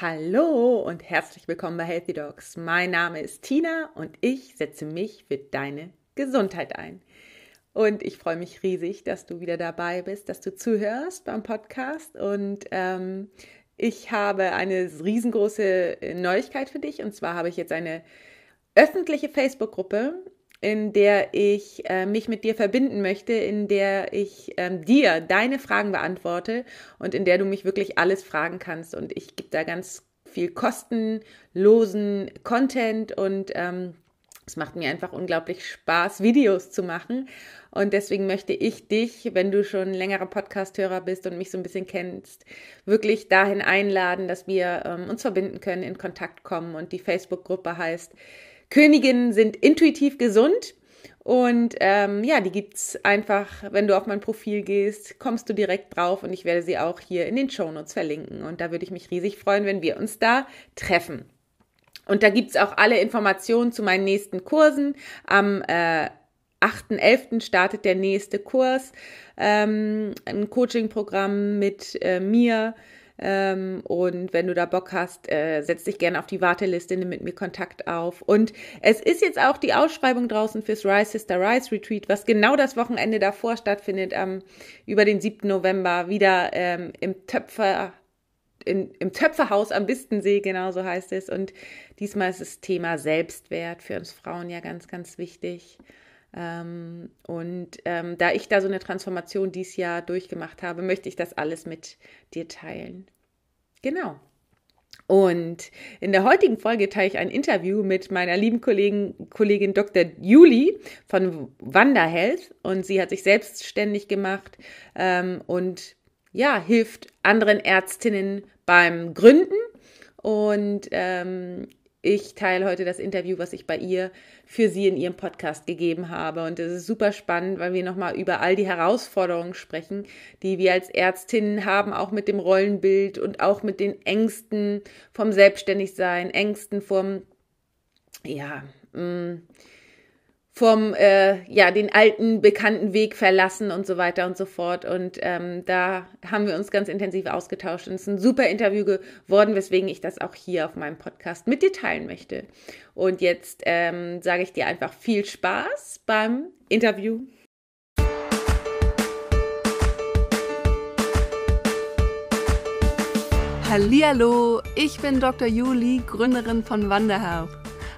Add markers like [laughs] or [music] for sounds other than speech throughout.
Hallo und herzlich willkommen bei Healthy Dogs. Mein Name ist Tina und ich setze mich für deine Gesundheit ein. Und ich freue mich riesig, dass du wieder dabei bist, dass du zuhörst beim Podcast. Und ähm, ich habe eine riesengroße Neuigkeit für dich. Und zwar habe ich jetzt eine öffentliche Facebook-Gruppe, in der ich äh, mich mit dir verbinden möchte, in der ich ähm, dir deine Fragen beantworte und in der du mich wirklich alles fragen kannst. Und ich gebe da ganz viel kostenlosen Content und ähm, es macht mir einfach unglaublich Spaß, Videos zu machen. Und deswegen möchte ich dich, wenn du schon längerer Podcast-Hörer bist und mich so ein bisschen kennst, wirklich dahin einladen, dass wir ähm, uns verbinden können, in Kontakt kommen. Und die Facebook-Gruppe heißt Königinnen sind intuitiv gesund. Und ähm, ja, die gibt's einfach, wenn du auf mein Profil gehst, kommst du direkt drauf und ich werde sie auch hier in den Shownotes verlinken. Und da würde ich mich riesig freuen, wenn wir uns da treffen. Und da gibt's auch alle Informationen zu meinen nächsten Kursen. Am äh, 8.11. startet der nächste Kurs, ähm, ein Coaching-Programm mit äh, mir ähm, und wenn du da Bock hast, äh, setz dich gerne auf die Warteliste, nimm mit mir Kontakt auf. Und es ist jetzt auch die Ausschreibung draußen fürs Rise Sister Rise Retreat, was genau das Wochenende davor stattfindet, ähm, über den 7. November, wieder ähm, im Töpfer in, im Töpferhaus am Bistensee, genau so heißt es. Und diesmal ist das Thema Selbstwert für uns Frauen ja ganz, ganz wichtig. Ähm, und ähm, da ich da so eine Transformation dieses Jahr durchgemacht habe, möchte ich das alles mit dir teilen. Genau. Und in der heutigen Folge teile ich ein Interview mit meiner lieben Kollegin, Kollegin Dr. Juli von Wanda Health. Und sie hat sich selbstständig gemacht ähm, und ja, hilft anderen Ärztinnen beim Gründen. Und ähm, ich teile heute das Interview, was ich bei ihr für sie in ihrem Podcast gegeben habe. Und es ist super spannend, weil wir nochmal über all die Herausforderungen sprechen, die wir als Ärztinnen haben, auch mit dem Rollenbild und auch mit den Ängsten vom Selbstständigsein, Ängsten vom, ja, mh, mm, vom äh, ja den alten bekannten Weg verlassen und so weiter und so fort und ähm, da haben wir uns ganz intensiv ausgetauscht und es ist ein super Interview geworden, weswegen ich das auch hier auf meinem Podcast mit dir teilen möchte. Und jetzt ähm, sage ich dir einfach viel Spaß beim Interview. Hallihallo, ich bin Dr. Juli, Gründerin von Wanderhealth.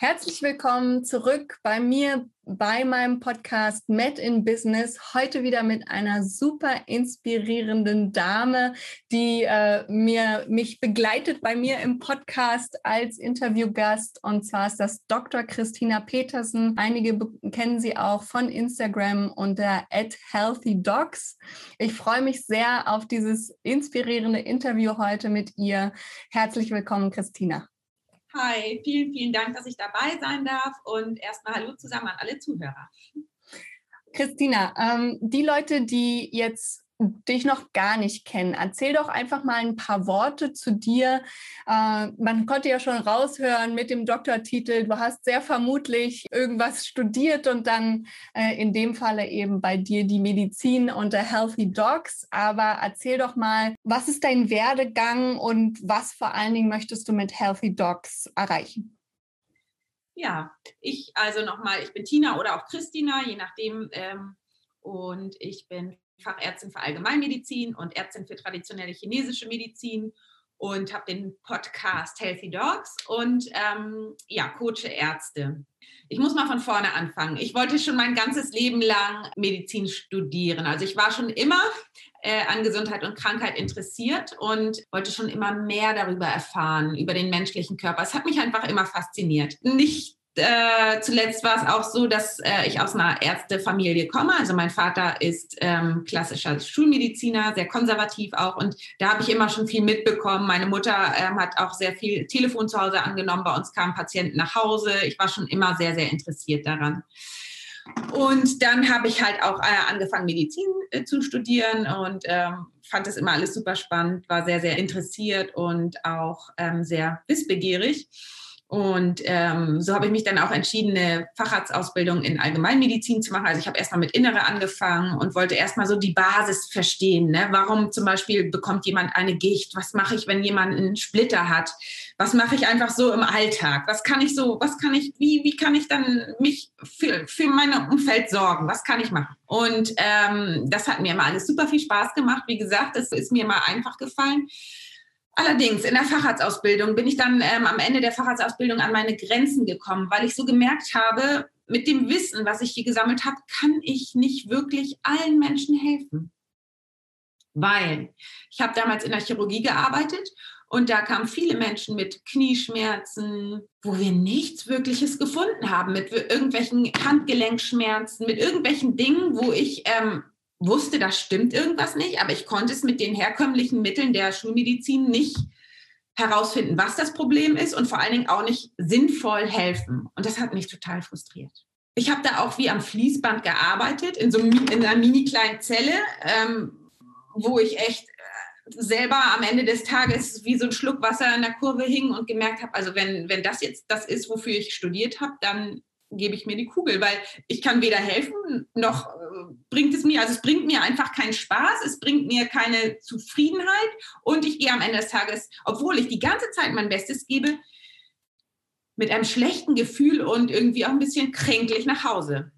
Herzlich willkommen zurück bei mir bei meinem Podcast Met in Business. Heute wieder mit einer super inspirierenden Dame, die äh, mir, mich begleitet bei mir im Podcast als Interviewgast. Und zwar ist das Dr. Christina Petersen. Einige kennen sie auch von Instagram unter at healthydogs. Ich freue mich sehr auf dieses inspirierende Interview heute mit ihr. Herzlich willkommen, Christina. Hi, vielen, vielen Dank, dass ich dabei sein darf und erstmal Hallo zusammen an alle Zuhörer. Christina, ähm, die Leute, die jetzt dich noch gar nicht kennen. Erzähl doch einfach mal ein paar Worte zu dir. Äh, man konnte ja schon raushören mit dem Doktortitel, du hast sehr vermutlich irgendwas studiert und dann äh, in dem Falle eben bei dir die Medizin unter Healthy Dogs. Aber erzähl doch mal, was ist dein Werdegang und was vor allen Dingen möchtest du mit Healthy Dogs erreichen? Ja, ich also nochmal, ich bin Tina oder auch Christina, je nachdem. Ähm, und ich bin Fachärztin für Allgemeinmedizin und Ärztin für traditionelle chinesische Medizin und habe den Podcast Healthy Dogs und ähm, ja, coache Ärzte. Ich muss mal von vorne anfangen. Ich wollte schon mein ganzes Leben lang Medizin studieren. Also ich war schon immer äh, an Gesundheit und Krankheit interessiert und wollte schon immer mehr darüber erfahren, über den menschlichen Körper. Es hat mich einfach immer fasziniert. Nicht äh, zuletzt war es auch so, dass äh, ich aus einer Ärztefamilie komme. Also mein Vater ist ähm, klassischer Schulmediziner, sehr konservativ auch. Und da habe ich immer schon viel mitbekommen. Meine Mutter ähm, hat auch sehr viel Telefon zu Hause angenommen. Bei uns kamen Patienten nach Hause. Ich war schon immer sehr, sehr interessiert daran. Und dann habe ich halt auch äh, angefangen, Medizin äh, zu studieren und ähm, fand das immer alles super spannend, war sehr, sehr interessiert und auch ähm, sehr wissbegierig. Und ähm, so habe ich mich dann auch entschieden, eine Facharztausbildung in Allgemeinmedizin zu machen. Also ich habe erstmal mit Innere angefangen und wollte erstmal so die Basis verstehen. Ne? Warum zum Beispiel bekommt jemand eine Gicht? Was mache ich, wenn jemand einen Splitter hat? Was mache ich einfach so im Alltag? Was kann ich so, was kann ich, wie, wie kann ich dann mich für, für mein Umfeld sorgen? Was kann ich machen? Und ähm, das hat mir immer alles super viel Spaß gemacht. Wie gesagt, das ist mir mal einfach gefallen. Allerdings in der Facharztausbildung bin ich dann ähm, am Ende der Facharztausbildung an meine Grenzen gekommen, weil ich so gemerkt habe, mit dem Wissen, was ich hier gesammelt habe, kann ich nicht wirklich allen Menschen helfen. Weil ich habe damals in der Chirurgie gearbeitet und da kamen viele Menschen mit Knieschmerzen, wo wir nichts Wirkliches gefunden haben, mit irgendwelchen Handgelenkschmerzen, mit irgendwelchen Dingen, wo ich ähm, wusste, da stimmt irgendwas nicht, aber ich konnte es mit den herkömmlichen Mitteln der Schulmedizin nicht herausfinden, was das Problem ist und vor allen Dingen auch nicht sinnvoll helfen. Und das hat mich total frustriert. Ich habe da auch wie am Fließband gearbeitet, in so in einer mini kleinen Zelle, ähm, wo ich echt äh, selber am Ende des Tages wie so ein Schluck Wasser in der Kurve hing und gemerkt habe, also wenn, wenn das jetzt das ist, wofür ich studiert habe, dann gebe ich mir die Kugel, weil ich kann weder helfen noch bringt es mir, also es bringt mir einfach keinen Spaß, es bringt mir keine Zufriedenheit und ich gehe am Ende des Tages, obwohl ich die ganze Zeit mein Bestes gebe, mit einem schlechten Gefühl und irgendwie auch ein bisschen kränklich nach Hause.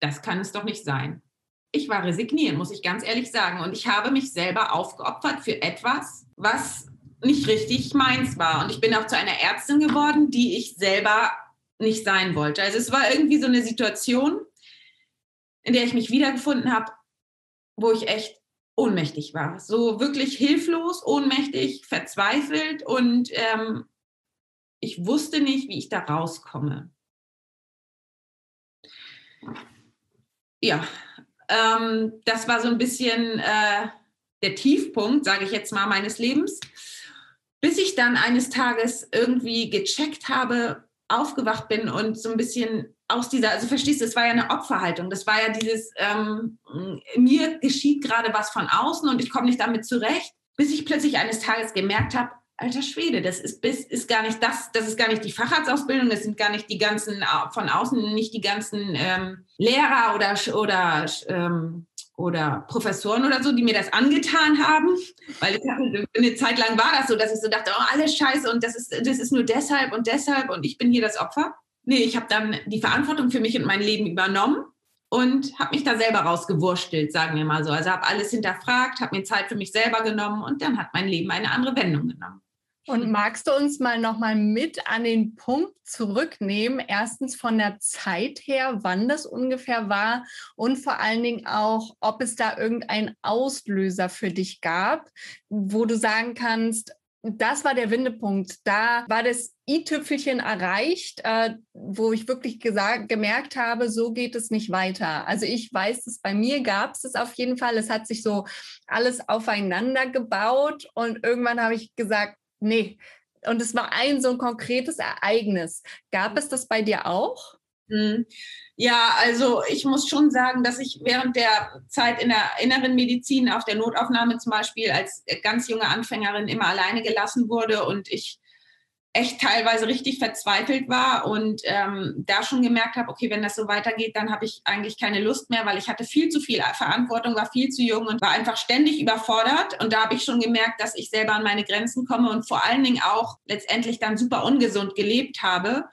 Das kann es doch nicht sein. Ich war resigniert, muss ich ganz ehrlich sagen. Und ich habe mich selber aufgeopfert für etwas, was nicht richtig meins war. Und ich bin auch zu einer Ärztin geworden, die ich selber nicht sein wollte. Also es war irgendwie so eine Situation, in der ich mich wiedergefunden habe, wo ich echt ohnmächtig war. So wirklich hilflos, ohnmächtig, verzweifelt und ähm, ich wusste nicht, wie ich da rauskomme. Ja, ähm, das war so ein bisschen äh, der Tiefpunkt, sage ich jetzt mal, meines Lebens, bis ich dann eines Tages irgendwie gecheckt habe, aufgewacht bin und so ein bisschen aus dieser, also verstehst du, es war ja eine Opferhaltung. Das war ja dieses, ähm, mir geschieht gerade was von außen und ich komme nicht damit zurecht, bis ich plötzlich eines Tages gemerkt habe, alter Schwede, das ist, ist gar nicht das, das ist gar nicht die Facharztausbildung, das sind gar nicht die ganzen, von außen nicht die ganzen ähm, Lehrer oder, oder ähm, oder Professoren oder so, die mir das angetan haben, weil eine Zeit lang war das so, dass ich so dachte, oh, alles scheiße und das ist, das ist nur deshalb und deshalb und ich bin hier das Opfer. Nee, ich habe dann die Verantwortung für mich und mein Leben übernommen und habe mich da selber rausgewurstelt, sagen wir mal so. Also habe alles hinterfragt, habe mir Zeit für mich selber genommen und dann hat mein Leben eine andere Wendung genommen. Und magst du uns mal nochmal mit an den Punkt zurücknehmen? Erstens von der Zeit her, wann das ungefähr war und vor allen Dingen auch, ob es da irgendeinen Auslöser für dich gab, wo du sagen kannst, das war der Wendepunkt. Da war das i-Tüpfelchen erreicht, äh, wo ich wirklich gesagt, gemerkt habe, so geht es nicht weiter. Also ich weiß es, bei mir gab es es auf jeden Fall. Es hat sich so alles aufeinander gebaut und irgendwann habe ich gesagt, nee. Und es war ein so ein konkretes Ereignis. Gab es das bei dir auch? Hm. Ja, also ich muss schon sagen, dass ich während der Zeit in der inneren Medizin auf der Notaufnahme zum Beispiel als ganz junge Anfängerin immer alleine gelassen wurde und ich echt teilweise richtig verzweifelt war und ähm, da schon gemerkt habe, okay, wenn das so weitergeht, dann habe ich eigentlich keine Lust mehr, weil ich hatte viel zu viel Verantwortung, war viel zu jung und war einfach ständig überfordert. Und da habe ich schon gemerkt, dass ich selber an meine Grenzen komme und vor allen Dingen auch letztendlich dann super ungesund gelebt habe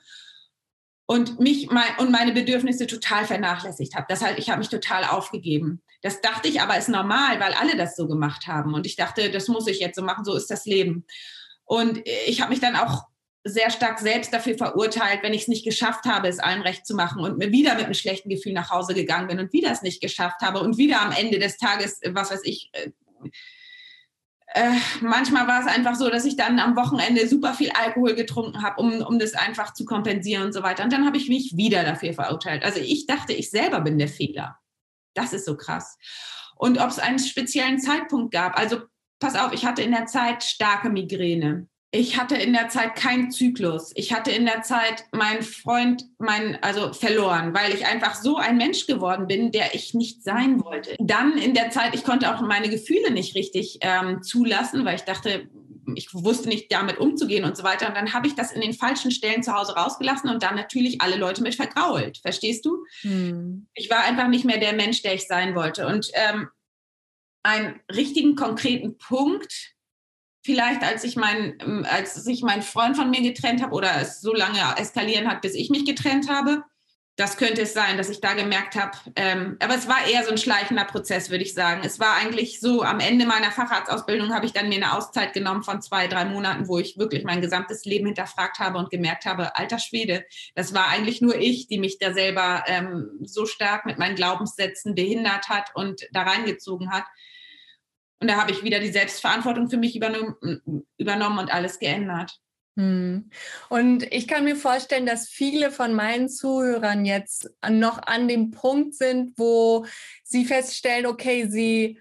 und mich mein, und meine Bedürfnisse total vernachlässigt habe. Das heißt, ich habe mich total aufgegeben. Das dachte ich aber ist normal, weil alle das so gemacht haben. Und ich dachte, das muss ich jetzt so machen, so ist das Leben. Und ich habe mich dann auch sehr stark selbst dafür verurteilt, wenn ich es nicht geschafft habe, es allen recht zu machen und mir wieder mit einem schlechten Gefühl nach Hause gegangen bin und wieder es nicht geschafft habe und wieder am Ende des Tages, was weiß ich, äh, äh, manchmal war es einfach so, dass ich dann am Wochenende super viel Alkohol getrunken habe, um, um das einfach zu kompensieren und so weiter. Und dann habe ich mich wieder dafür verurteilt. Also ich dachte, ich selber bin der Fehler. Das ist so krass. Und ob es einen speziellen Zeitpunkt gab. Also pass auf, ich hatte in der Zeit starke Migräne ich hatte in der Zeit keinen Zyklus. Ich hatte in der Zeit meinen Freund, mein, also verloren, weil ich einfach so ein Mensch geworden bin, der ich nicht sein wollte. Dann in der Zeit, ich konnte auch meine Gefühle nicht richtig ähm, zulassen, weil ich dachte, ich wusste nicht damit umzugehen und so weiter. Und dann habe ich das in den falschen Stellen zu Hause rausgelassen und dann natürlich alle Leute mit vergrault. Verstehst du? Hm. Ich war einfach nicht mehr der Mensch, der ich sein wollte. Und ähm, einen richtigen, konkreten Punkt, vielleicht als ich mein, ähm, als sich mein Freund von mir getrennt habe oder es so lange eskalieren hat, bis ich mich getrennt habe. Das könnte es sein, dass ich da gemerkt habe. Ähm, aber es war eher so ein schleichender Prozess, würde ich sagen. Es war eigentlich so, am Ende meiner Facharztausbildung habe ich dann mir eine Auszeit genommen von zwei, drei Monaten, wo ich wirklich mein gesamtes Leben hinterfragt habe und gemerkt habe, alter Schwede, das war eigentlich nur ich, die mich da selber ähm, so stark mit meinen Glaubenssätzen behindert hat und da reingezogen hat. Und da habe ich wieder die Selbstverantwortung für mich übernommen, übernommen und alles geändert. Hm. Und ich kann mir vorstellen, dass viele von meinen Zuhörern jetzt noch an dem Punkt sind, wo sie feststellen, okay, sie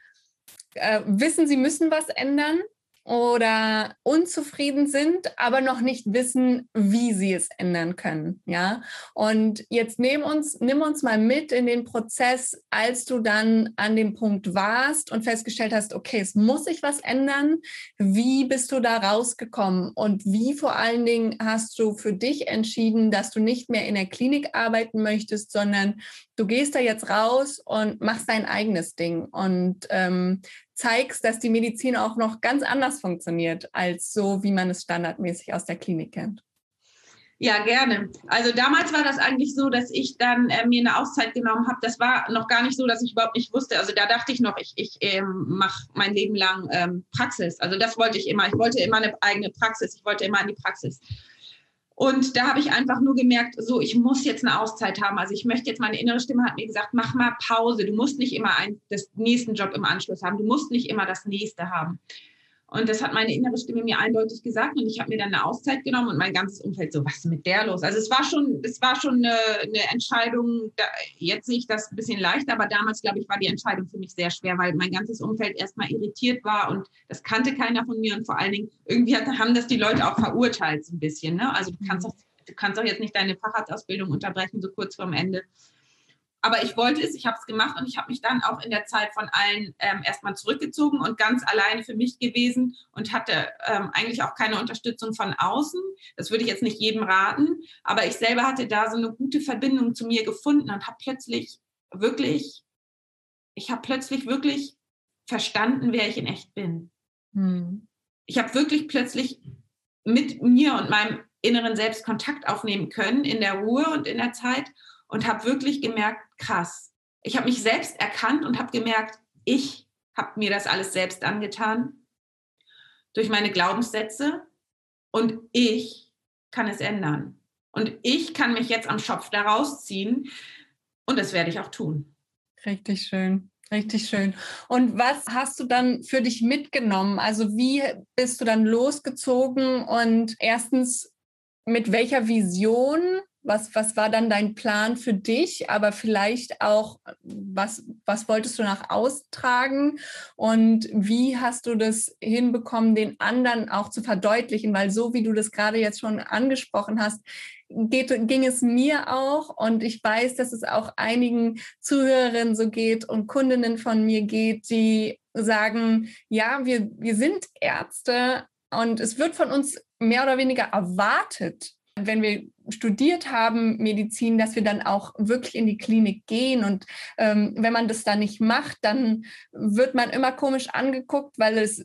äh, wissen, sie müssen was ändern, oder unzufrieden sind, aber noch nicht wissen, wie sie es ändern können. Ja, und jetzt nimm uns, nimm uns mal mit in den Prozess, als du dann an dem Punkt warst und festgestellt hast, okay, es muss sich was ändern. Wie bist du da rausgekommen und wie vor allen Dingen hast du für dich entschieden, dass du nicht mehr in der Klinik arbeiten möchtest, sondern du gehst da jetzt raus und machst dein eigenes Ding und ähm, zeigst, dass die Medizin auch noch ganz anders funktioniert als so, wie man es standardmäßig aus der Klinik kennt. Ja, gerne. Also damals war das eigentlich so, dass ich dann äh, mir eine Auszeit genommen habe. Das war noch gar nicht so, dass ich überhaupt nicht wusste. Also da dachte ich noch, ich, ich ähm, mache mein Leben lang ähm, Praxis. Also das wollte ich immer. Ich wollte immer eine eigene Praxis. Ich wollte immer in die Praxis. Und da habe ich einfach nur gemerkt, so, ich muss jetzt eine Auszeit haben. Also ich möchte jetzt, meine innere Stimme hat mir gesagt, mach mal Pause. Du musst nicht immer einen, das nächsten Job im Anschluss haben. Du musst nicht immer das nächste haben. Und das hat meine innere Stimme mir eindeutig gesagt. Und ich habe mir dann eine Auszeit genommen und mein ganzes Umfeld so, was ist mit der los? Also es war schon, es war schon eine, eine Entscheidung. Da, jetzt sehe ich das ein bisschen leichter, aber damals, glaube ich, war die Entscheidung für mich sehr schwer, weil mein ganzes Umfeld erstmal irritiert war und das kannte keiner von mir. Und vor allen Dingen, irgendwie hat, haben das die Leute auch verurteilt, so ein bisschen. Ne? Also du kannst, auch, du kannst auch jetzt nicht deine Facharztausbildung unterbrechen, so kurz vorm Ende. Aber ich wollte es, ich habe es gemacht und ich habe mich dann auch in der Zeit von allen ähm, erstmal zurückgezogen und ganz alleine für mich gewesen und hatte ähm, eigentlich auch keine Unterstützung von außen. Das würde ich jetzt nicht jedem raten, aber ich selber hatte da so eine gute Verbindung zu mir gefunden und habe plötzlich wirklich, ich habe plötzlich wirklich verstanden, wer ich in echt bin. Hm. Ich habe wirklich plötzlich mit mir und meinem inneren Selbst Kontakt aufnehmen können in der Ruhe und in der Zeit und habe wirklich gemerkt, krass. Ich habe mich selbst erkannt und habe gemerkt, ich habe mir das alles selbst angetan durch meine Glaubenssätze und ich kann es ändern. Und ich kann mich jetzt am Schopf da rausziehen und das werde ich auch tun. Richtig schön. Richtig schön. Und was hast du dann für dich mitgenommen? Also wie bist du dann losgezogen und erstens mit welcher Vision was, was war dann dein Plan für dich, aber vielleicht auch, was, was wolltest du nach austragen? Und wie hast du das hinbekommen, den anderen auch zu verdeutlichen? Weil so wie du das gerade jetzt schon angesprochen hast, geht, ging es mir auch. Und ich weiß, dass es auch einigen Zuhörerinnen so geht und Kundinnen von mir geht, die sagen, ja, wir, wir sind Ärzte. Und es wird von uns mehr oder weniger erwartet, wenn wir studiert haben, Medizin, dass wir dann auch wirklich in die Klinik gehen. Und ähm, wenn man das dann nicht macht, dann wird man immer komisch angeguckt, weil es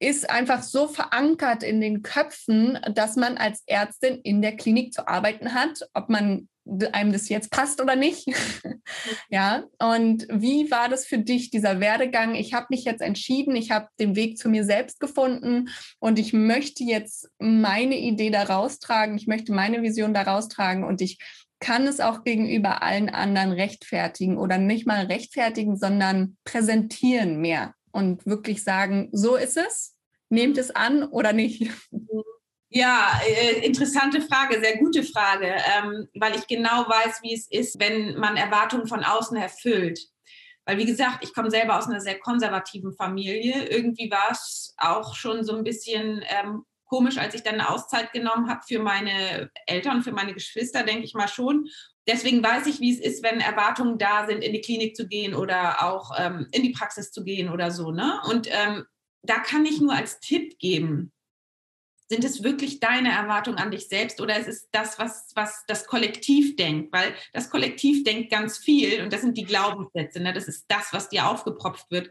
ist einfach so verankert in den Köpfen, dass man als Ärztin in der Klinik zu arbeiten hat, ob man einem das jetzt passt oder nicht. [laughs] ja, und wie war das für dich, dieser Werdegang? Ich habe mich jetzt entschieden, ich habe den Weg zu mir selbst gefunden und ich möchte jetzt meine Idee daraus tragen, ich möchte meine Vision daraus tragen und ich kann es auch gegenüber allen anderen rechtfertigen oder nicht mal rechtfertigen, sondern präsentieren mehr und wirklich sagen, so ist es nehmt es an oder nicht? Ja, äh, interessante Frage, sehr gute Frage, ähm, weil ich genau weiß, wie es ist, wenn man Erwartungen von außen erfüllt. Weil, wie gesagt, ich komme selber aus einer sehr konservativen Familie. Irgendwie war es auch schon so ein bisschen ähm, komisch, als ich dann eine Auszeit genommen habe für meine Eltern, für meine Geschwister, denke ich mal schon. Deswegen weiß ich, wie es ist, wenn Erwartungen da sind, in die Klinik zu gehen oder auch ähm, in die Praxis zu gehen oder so. Ne? Und ähm, da kann ich nur als Tipp geben, sind es wirklich deine Erwartungen an dich selbst oder ist es das, was, was das Kollektiv denkt? Weil das Kollektiv denkt ganz viel und das sind die Glaubenssätze, ne? das ist das, was dir aufgepropft wird.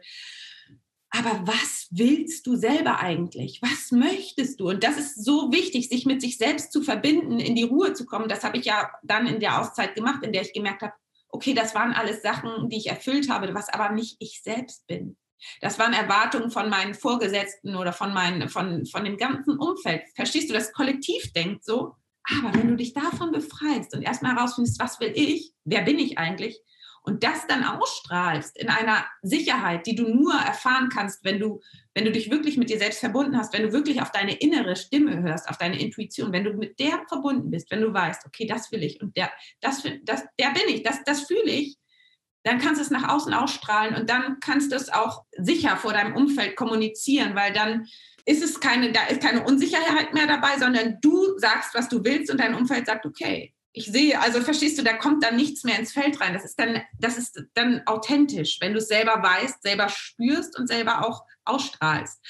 Aber was willst du selber eigentlich? Was möchtest du? Und das ist so wichtig, sich mit sich selbst zu verbinden, in die Ruhe zu kommen. Das habe ich ja dann in der Auszeit gemacht, in der ich gemerkt habe, okay, das waren alles Sachen, die ich erfüllt habe, was aber nicht ich selbst bin. Das waren Erwartungen von meinen Vorgesetzten oder von, meinen, von, von dem ganzen Umfeld. Verstehst du, das Kollektiv denkt so. Aber wenn du dich davon befreist und erstmal herausfindest, was will ich, wer bin ich eigentlich, und das dann ausstrahlst in einer Sicherheit, die du nur erfahren kannst, wenn du, wenn du dich wirklich mit dir selbst verbunden hast, wenn du wirklich auf deine innere Stimme hörst, auf deine Intuition, wenn du mit der verbunden bist, wenn du weißt, okay, das will ich und der, das, das, der bin ich, das, das fühle ich, dann kannst du es nach außen ausstrahlen und dann kannst du es auch sicher vor deinem Umfeld kommunizieren, weil dann ist es keine, da ist keine Unsicherheit mehr dabei, sondern du sagst, was du willst und dein Umfeld sagt, okay, ich sehe, also verstehst du, da kommt dann nichts mehr ins Feld rein. Das ist dann, das ist dann authentisch, wenn du es selber weißt, selber spürst und selber auch ausstrahlst.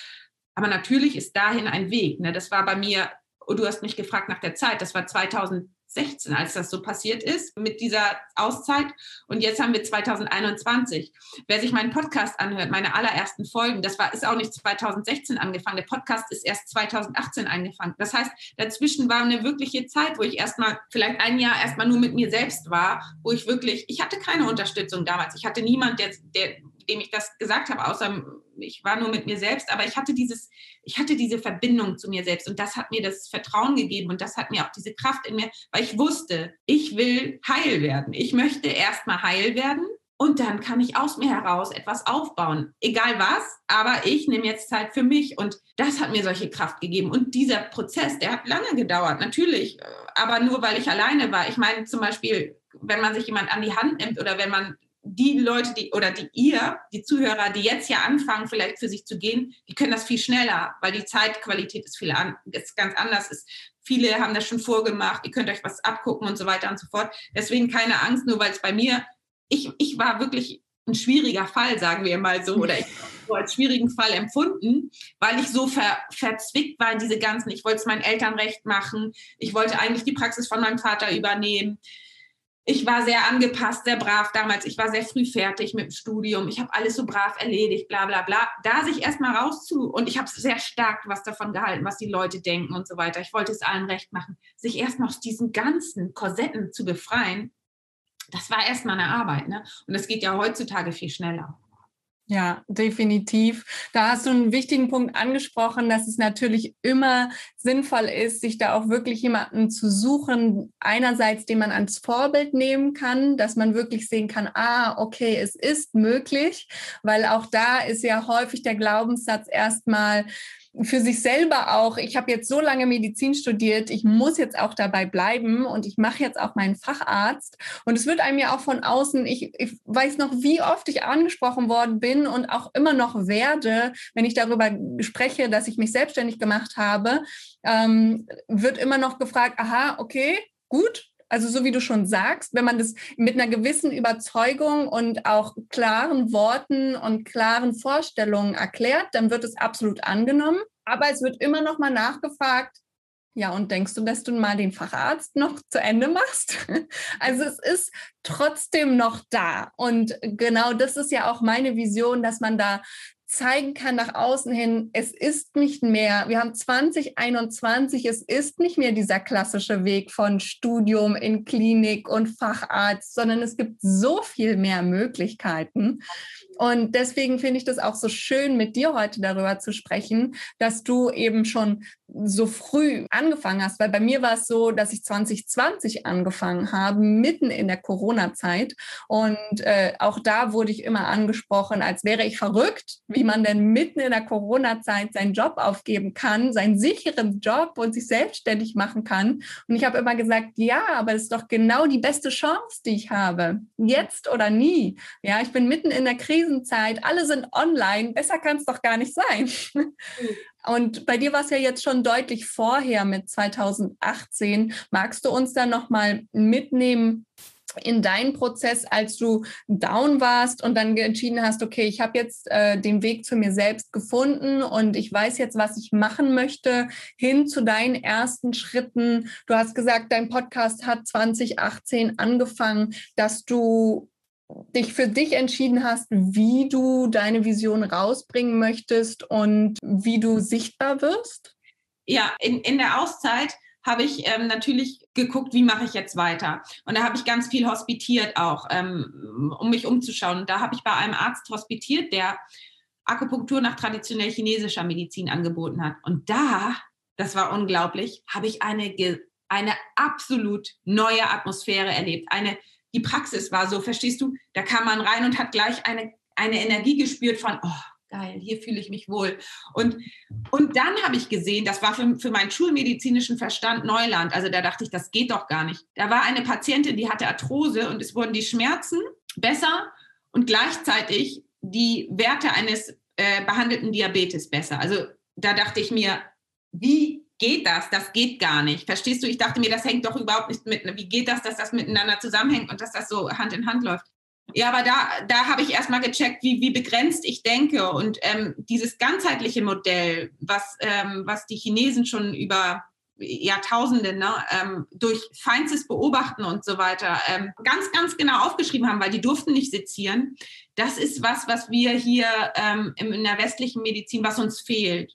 Aber natürlich ist dahin ein Weg. Ne? Das war bei mir, du hast mich gefragt nach der Zeit, das war 2000 16, als das so passiert ist mit dieser Auszeit. Und jetzt haben wir 2021. Wer sich meinen Podcast anhört, meine allerersten Folgen, das war, ist auch nicht 2016 angefangen. Der Podcast ist erst 2018 angefangen. Das heißt, dazwischen war eine wirkliche Zeit, wo ich erstmal, vielleicht ein Jahr erstmal nur mit mir selbst war, wo ich wirklich, ich hatte keine Unterstützung damals. Ich hatte niemand, der, der dem ich das gesagt habe, außer ich war nur mit mir selbst, aber ich hatte dieses, ich hatte diese Verbindung zu mir selbst und das hat mir das Vertrauen gegeben und das hat mir auch diese Kraft in mir, weil ich wusste, ich will heil werden. Ich möchte erstmal heil werden und dann kann ich aus mir heraus etwas aufbauen. Egal was, aber ich nehme jetzt Zeit für mich und das hat mir solche Kraft gegeben. Und dieser Prozess, der hat lange gedauert, natürlich, aber nur weil ich alleine war. Ich meine zum Beispiel, wenn man sich jemand an die Hand nimmt oder wenn man die Leute, die oder die ihr, die Zuhörer, die jetzt ja anfangen, vielleicht für sich zu gehen, die können das viel schneller, weil die Zeitqualität ist viel an, ist ganz anders ist. Viele haben das schon vorgemacht, ihr könnt euch was abgucken und so weiter und so fort. Deswegen keine Angst, nur weil es bei mir, ich, ich war wirklich ein schwieriger Fall, sagen wir mal so, oder ich so als schwierigen Fall empfunden, weil ich so ver, verzwickt war in diese ganzen, ich wollte es meinen Eltern recht machen, ich wollte eigentlich die Praxis von meinem Vater übernehmen ich war sehr angepasst, sehr brav damals. Ich war sehr früh fertig mit dem Studium. Ich habe alles so brav erledigt, bla bla bla. Da sich erstmal rauszu und ich habe sehr stark was davon gehalten, was die Leute denken und so weiter. Ich wollte es allen recht machen. Sich erstmal aus diesen ganzen Korsetten zu befreien, das war erstmal eine Arbeit. Ne? Und das geht ja heutzutage viel schneller. Ja, definitiv. Da hast du einen wichtigen Punkt angesprochen, dass es natürlich immer sinnvoll ist, sich da auch wirklich jemanden zu suchen, einerseits, den man als Vorbild nehmen kann, dass man wirklich sehen kann, ah, okay, es ist möglich, weil auch da ist ja häufig der Glaubenssatz erstmal, für sich selber auch, ich habe jetzt so lange Medizin studiert, ich muss jetzt auch dabei bleiben und ich mache jetzt auch meinen Facharzt. Und es wird einem ja auch von außen, ich, ich weiß noch, wie oft ich angesprochen worden bin und auch immer noch werde, wenn ich darüber spreche, dass ich mich selbstständig gemacht habe, ähm, wird immer noch gefragt, aha, okay, gut, also so wie du schon sagst, wenn man das mit einer gewissen Überzeugung und auch klaren Worten und klaren Vorstellungen erklärt, dann wird es absolut angenommen. Aber es wird immer noch mal nachgefragt, ja, und denkst du, dass du mal den Facharzt noch zu Ende machst? [laughs] Also es ist trotzdem noch da. Und genau das ist ja auch meine Vision, dass man da zeigen kann nach außen hin, es ist nicht mehr, wir haben 2021, es ist nicht mehr dieser klassische Weg von Studium in Klinik und Facharzt, sondern es gibt so viel mehr Möglichkeiten. Und deswegen finde ich das auch so schön, mit dir heute darüber zu sprechen, dass du eben schon so früh angefangen hast, weil bei mir war es so, dass ich 2020 angefangen habe, mitten in der Corona-Zeit. Und äh, auch da wurde ich immer angesprochen, als wäre ich verrückt, wie man denn mitten in der Corona-Zeit seinen Job aufgeben kann, seinen sicheren Job und sich selbstständig machen kann. Und ich habe immer gesagt, ja, aber es ist doch genau die beste Chance, die ich habe. Jetzt oder nie. Ja, ich bin mitten in der Krisenzeit, alle sind online, besser kann es doch gar nicht sein. [laughs] Und bei dir war es ja jetzt schon deutlich vorher mit 2018. Magst du uns da nochmal mitnehmen? in deinen Prozess, als du down warst und dann entschieden hast, okay, ich habe jetzt äh, den Weg zu mir selbst gefunden und ich weiß jetzt, was ich machen möchte, hin zu deinen ersten Schritten. Du hast gesagt, dein Podcast hat 2018 angefangen, dass du dich für dich entschieden hast, wie du deine Vision rausbringen möchtest und wie du sichtbar wirst? Ja, in, in der Auszeit habe ich ähm, natürlich geguckt, wie mache ich jetzt weiter. Und da habe ich ganz viel hospitiert auch, ähm, um mich umzuschauen. Und da habe ich bei einem Arzt hospitiert, der Akupunktur nach traditionell chinesischer Medizin angeboten hat. Und da, das war unglaublich, habe ich eine, eine absolut neue Atmosphäre erlebt. Eine die Praxis war so, verstehst du? Da kam man rein und hat gleich eine, eine Energie gespürt von, oh, geil, hier fühle ich mich wohl. Und, und dann habe ich gesehen, das war für, für meinen schulmedizinischen Verstand Neuland. Also da dachte ich, das geht doch gar nicht. Da war eine Patientin, die hatte Arthrose und es wurden die Schmerzen besser und gleichzeitig die Werte eines äh, behandelten Diabetes besser. Also da dachte ich mir, wie geht das? Das geht gar nicht. Verstehst du? Ich dachte mir, das hängt doch überhaupt nicht mit. Wie geht das, dass das miteinander zusammenhängt und dass das so Hand in Hand läuft? Ja, aber da, da habe ich erstmal gecheckt, wie, wie begrenzt ich denke. Und ähm, dieses ganzheitliche Modell, was, ähm, was die Chinesen schon über Jahrtausende ne, ähm, durch feinstes Beobachten und so weiter ähm, ganz, ganz genau aufgeschrieben haben, weil die durften nicht sezieren. Das ist was, was wir hier ähm, in der westlichen Medizin, was uns fehlt.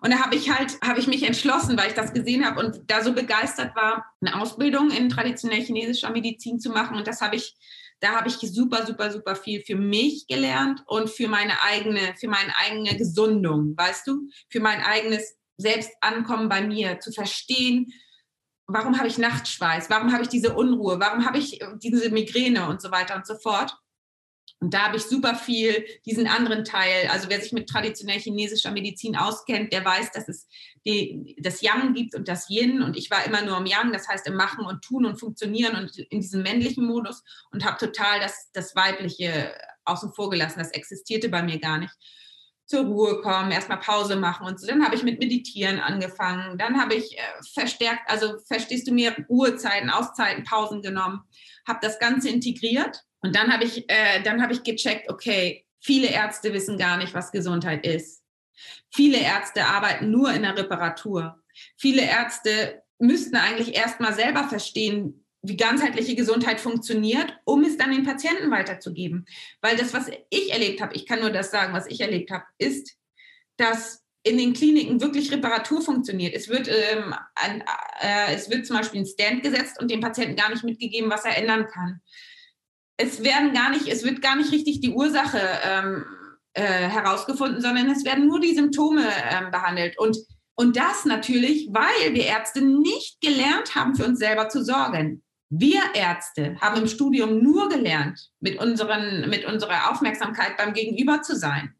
Und da habe ich halt, habe ich mich entschlossen, weil ich das gesehen habe und da so begeistert war, eine Ausbildung in traditionell chinesischer Medizin zu machen. Und das habe ich, da habe ich super, super, super viel für mich gelernt und für meine eigene, für meine eigene Gesundung, weißt du, für mein eigenes Selbstankommen bei mir, zu verstehen, warum habe ich Nachtschweiß, warum habe ich diese Unruhe, warum habe ich diese Migräne und so weiter und so fort. Und da habe ich super viel diesen anderen Teil. Also wer sich mit traditionell chinesischer Medizin auskennt, der weiß, dass es die, das Yang gibt und das Yin. Und ich war immer nur im Yang, das heißt im Machen und Tun und Funktionieren und in diesem männlichen Modus und habe total das, das Weibliche außen vor gelassen. Das existierte bei mir gar nicht. Zur Ruhe kommen, erstmal Pause machen und so. Dann habe ich mit Meditieren angefangen. Dann habe ich äh, verstärkt, also verstehst du mir, Ruhezeiten, Auszeiten, Pausen genommen, habe das Ganze integriert und dann habe ich, äh, dann ich gecheckt, okay, viele Ärzte wissen gar nicht, was Gesundheit ist. Viele Ärzte arbeiten nur in der Reparatur. Viele Ärzte müssten eigentlich erst mal selber verstehen, wie ganzheitliche Gesundheit funktioniert, um es dann den Patienten weiterzugeben. Weil das, was ich erlebt habe, ich kann nur das sagen, was ich erlebt habe, ist, dass in den Kliniken wirklich Reparatur funktioniert. Es wird, ähm, ein, äh, es wird zum Beispiel ein Stand gesetzt und dem Patienten gar nicht mitgegeben, was er ändern kann es werden gar nicht, es wird gar nicht richtig die Ursache ähm, äh, herausgefunden, sondern es werden nur die Symptome ähm, behandelt. Und, und das natürlich, weil wir Ärzte nicht gelernt haben, für uns selber zu sorgen. Wir Ärzte haben im Studium nur gelernt, mit, unseren, mit unserer Aufmerksamkeit beim Gegenüber zu sein.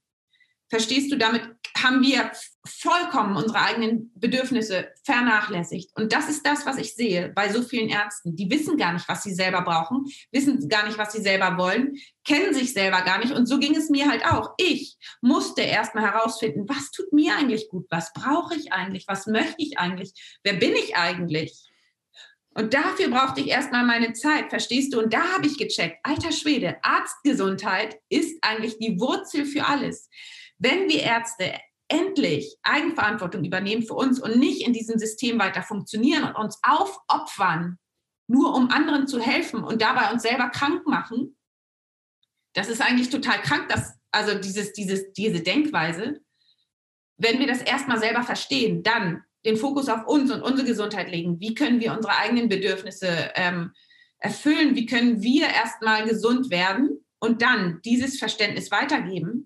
Verstehst du, damit haben wir vollkommen unsere eigenen Bedürfnisse vernachlässigt. Und das ist das, was ich sehe bei so vielen Ärzten. Die wissen gar nicht, was sie selber brauchen, wissen gar nicht, was sie selber wollen, kennen sich selber gar nicht. Und so ging es mir halt auch. Ich musste erstmal herausfinden, was tut mir eigentlich gut? Was brauche ich eigentlich? Was möchte ich eigentlich? Wer bin ich eigentlich? Und dafür brauchte ich erstmal meine Zeit, verstehst du? Und da habe ich gecheckt, alter Schwede, Arztgesundheit ist eigentlich die Wurzel für alles. Wenn wir Ärzte endlich Eigenverantwortung übernehmen für uns und nicht in diesem System weiter funktionieren und uns aufopfern, nur um anderen zu helfen und dabei uns selber krank machen, das ist eigentlich total krank, dass, also dieses, dieses, diese Denkweise. Wenn wir das erstmal selber verstehen, dann den Fokus auf uns und unsere Gesundheit legen. Wie können wir unsere eigenen Bedürfnisse ähm, erfüllen? Wie können wir erstmal gesund werden? und dann dieses Verständnis weitergeben,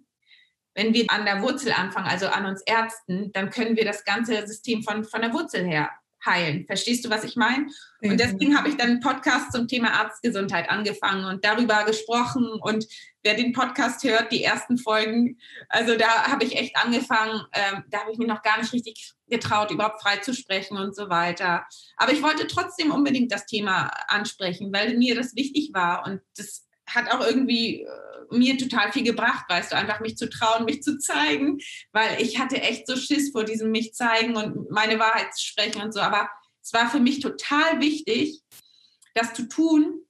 wenn wir an der Wurzel anfangen, also an uns Ärzten, dann können wir das ganze System von, von der Wurzel her heilen. Verstehst du, was ich meine? Und deswegen habe ich dann einen Podcast zum Thema Arztgesundheit angefangen und darüber gesprochen. Und wer den Podcast hört, die ersten Folgen, also da habe ich echt angefangen, ähm, da habe ich mir noch gar nicht richtig getraut, überhaupt frei zu sprechen und so weiter. Aber ich wollte trotzdem unbedingt das Thema ansprechen, weil mir das wichtig war und das hat auch irgendwie äh, mir total viel gebracht, weißt du, einfach mich zu trauen, mich zu zeigen, weil ich hatte echt so Schiss vor diesem mich zeigen und meine Wahrheit zu sprechen und so. Aber es war für mich total wichtig, das zu tun,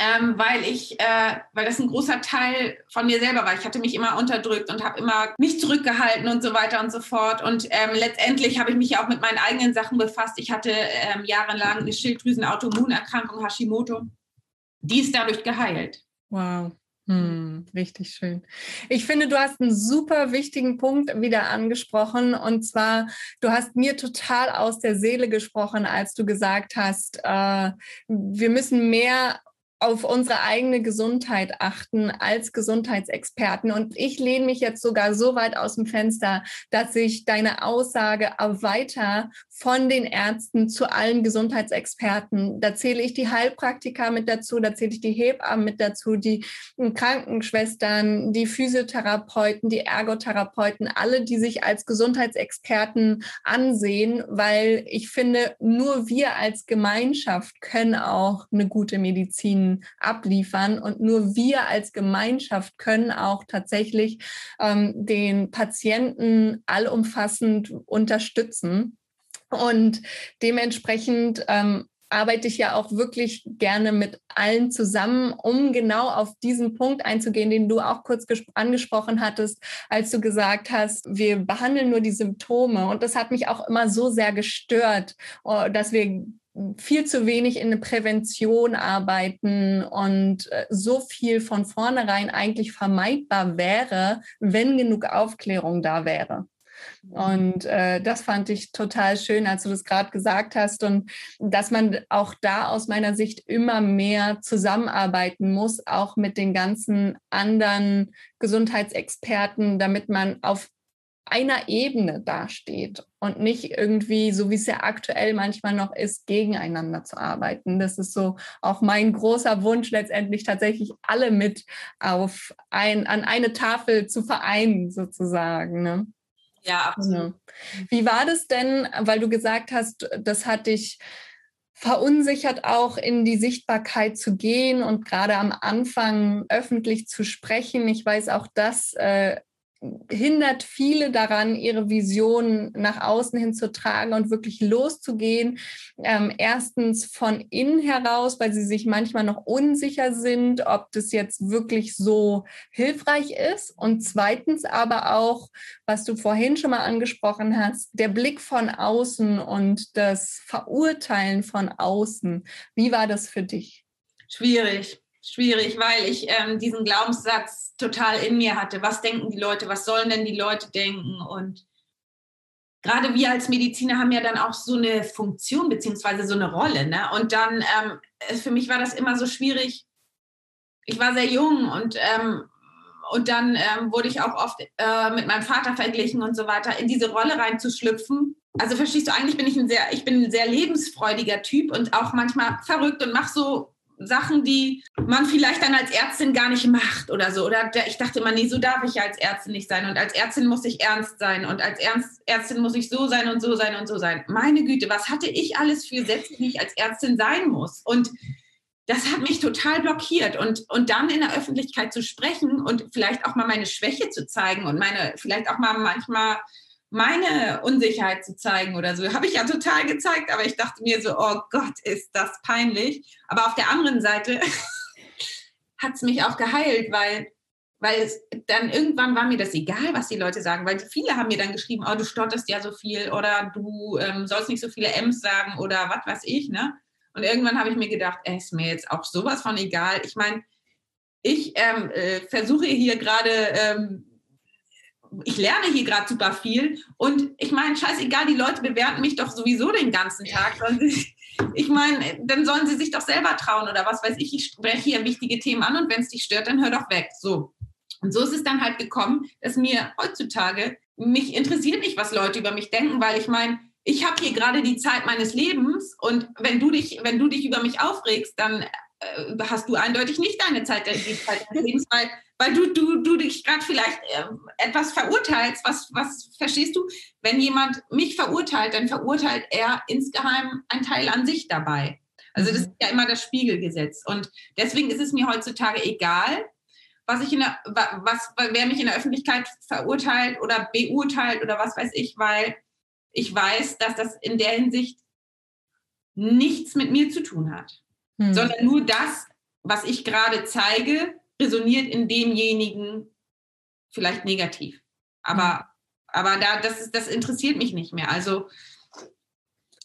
ähm, weil ich, äh, weil das ein großer Teil von mir selber war. Ich hatte mich immer unterdrückt und habe immer mich zurückgehalten und so weiter und so fort. Und ähm, letztendlich habe ich mich auch mit meinen eigenen Sachen befasst. Ich hatte ähm, jahrelang eine Schilddrüsenautoimmunerkrankung Hashimoto die ist dadurch geheilt. Wow. Hm, richtig schön. Ich finde, du hast einen super wichtigen Punkt wieder angesprochen. Und zwar, du hast mir total aus der Seele gesprochen, als du gesagt hast, äh, wir müssen mehr auf unsere eigene Gesundheit achten als Gesundheitsexperten. Und ich lehne mich jetzt sogar so weit aus dem Fenster, dass ich deine Aussage weiter von den Ärzten zu allen Gesundheitsexperten. Da zähle ich die Heilpraktiker mit dazu, da zähle ich die Hebammen mit dazu, die Krankenschwestern, die Physiotherapeuten, die Ergotherapeuten, alle, die sich als Gesundheitsexperten ansehen, weil ich finde, nur wir als Gemeinschaft können auch eine gute Medizin abliefern. Und nur wir als Gemeinschaft können auch tatsächlich ähm, den Patienten allumfassend unterstützen. Und dementsprechend ähm, arbeite ich ja auch wirklich gerne mit allen zusammen, um genau auf diesen Punkt einzugehen, den du auch kurz angesprochen hattest, als du gesagt hast, wir behandeln nur die Symptome. Und das hat mich auch immer so sehr gestört, oh, dass wir viel zu wenig in eine Prävention arbeiten und äh, so viel von vornherein eigentlich vermeidbar wäre, wenn genug Aufklärung da wäre. Und äh, das fand ich total schön, als du das gerade gesagt hast und dass man auch da aus meiner Sicht immer mehr zusammenarbeiten muss, auch mit den ganzen anderen Gesundheitsexperten, damit man auf einer Ebene dasteht und nicht irgendwie, so wie es ja aktuell manchmal noch ist, gegeneinander zu arbeiten. Das ist so auch mein großer Wunsch, letztendlich tatsächlich alle mit auf ein, an eine Tafel zu vereinen, sozusagen. Ne? Ja, absolut. Genau. Wie war das denn, weil du gesagt hast, das hat dich verunsichert auch in die Sichtbarkeit zu gehen und gerade am Anfang öffentlich zu sprechen. Ich weiß auch, dass äh, hindert viele daran, ihre Vision nach außen hin zu tragen und wirklich loszugehen. Ähm, erstens von innen heraus, weil sie sich manchmal noch unsicher sind, ob das jetzt wirklich so hilfreich ist. Und zweitens aber auch, was du vorhin schon mal angesprochen hast, der Blick von außen und das Verurteilen von außen. Wie war das für dich? Schwierig schwierig, weil ich ähm, diesen Glaubenssatz total in mir hatte. Was denken die Leute? Was sollen denn die Leute denken? Und gerade wir als Mediziner haben ja dann auch so eine Funktion beziehungsweise so eine Rolle. Ne? Und dann, ähm, für mich war das immer so schwierig. Ich war sehr jung und, ähm, und dann ähm, wurde ich auch oft äh, mit meinem Vater verglichen und so weiter, in diese Rolle reinzuschlüpfen. Also verstehst du, eigentlich bin ich ein sehr, ich bin ein sehr lebensfreudiger Typ und auch manchmal verrückt und mache so Sachen, die man vielleicht dann als Ärztin gar nicht macht oder so. Oder ich dachte immer, nee, so darf ich ja als Ärztin nicht sein. Und als Ärztin muss ich ernst sein. Und als Ernst, Ärztin muss ich so sein und so sein und so sein. Meine Güte, was hatte ich alles für Sätze, die ich als Ärztin sein muss? Und das hat mich total blockiert. Und, und dann in der Öffentlichkeit zu sprechen und vielleicht auch mal meine Schwäche zu zeigen und meine, vielleicht auch mal manchmal meine Unsicherheit zu zeigen oder so. Habe ich ja total gezeigt, aber ich dachte mir so, oh Gott, ist das peinlich. Aber auf der anderen Seite [laughs] hat es mich auch geheilt, weil, weil es dann irgendwann war mir das egal, was die Leute sagen, weil viele haben mir dann geschrieben, oh, du stotterst ja so viel oder du ähm, sollst nicht so viele M's sagen oder was weiß ich, ne? Und irgendwann habe ich mir gedacht, ey, ist mir jetzt auch sowas von egal. Ich meine, ich ähm, äh, versuche hier gerade ähm, ich lerne hier gerade super viel und ich meine, scheißegal, die Leute bewerten mich doch sowieso den ganzen Tag. Ich meine, dann sollen sie sich doch selber trauen oder was weiß ich. Ich spreche hier wichtige Themen an und wenn es dich stört, dann hör doch weg. So. Und so ist es dann halt gekommen, dass mir heutzutage, mich interessiert nicht, was Leute über mich denken, weil ich meine, ich habe hier gerade die Zeit meines Lebens und wenn du dich, wenn du dich über mich aufregst, dann hast du eindeutig nicht deine Zeit, deines Lebens, weil, weil du, du, du dich gerade vielleicht äh, etwas verurteilst. Was, was verstehst du? Wenn jemand mich verurteilt, dann verurteilt er insgeheim einen Teil an sich dabei. Also das mhm. ist ja immer das Spiegelgesetz. Und deswegen ist es mir heutzutage egal, was ich in der, was, wer mich in der Öffentlichkeit verurteilt oder beurteilt oder was weiß ich, weil ich weiß, dass das in der Hinsicht nichts mit mir zu tun hat hm. sondern nur das, was ich gerade zeige, resoniert in demjenigen vielleicht negativ. Aber, hm. aber da, das, ist, das interessiert mich nicht mehr. Also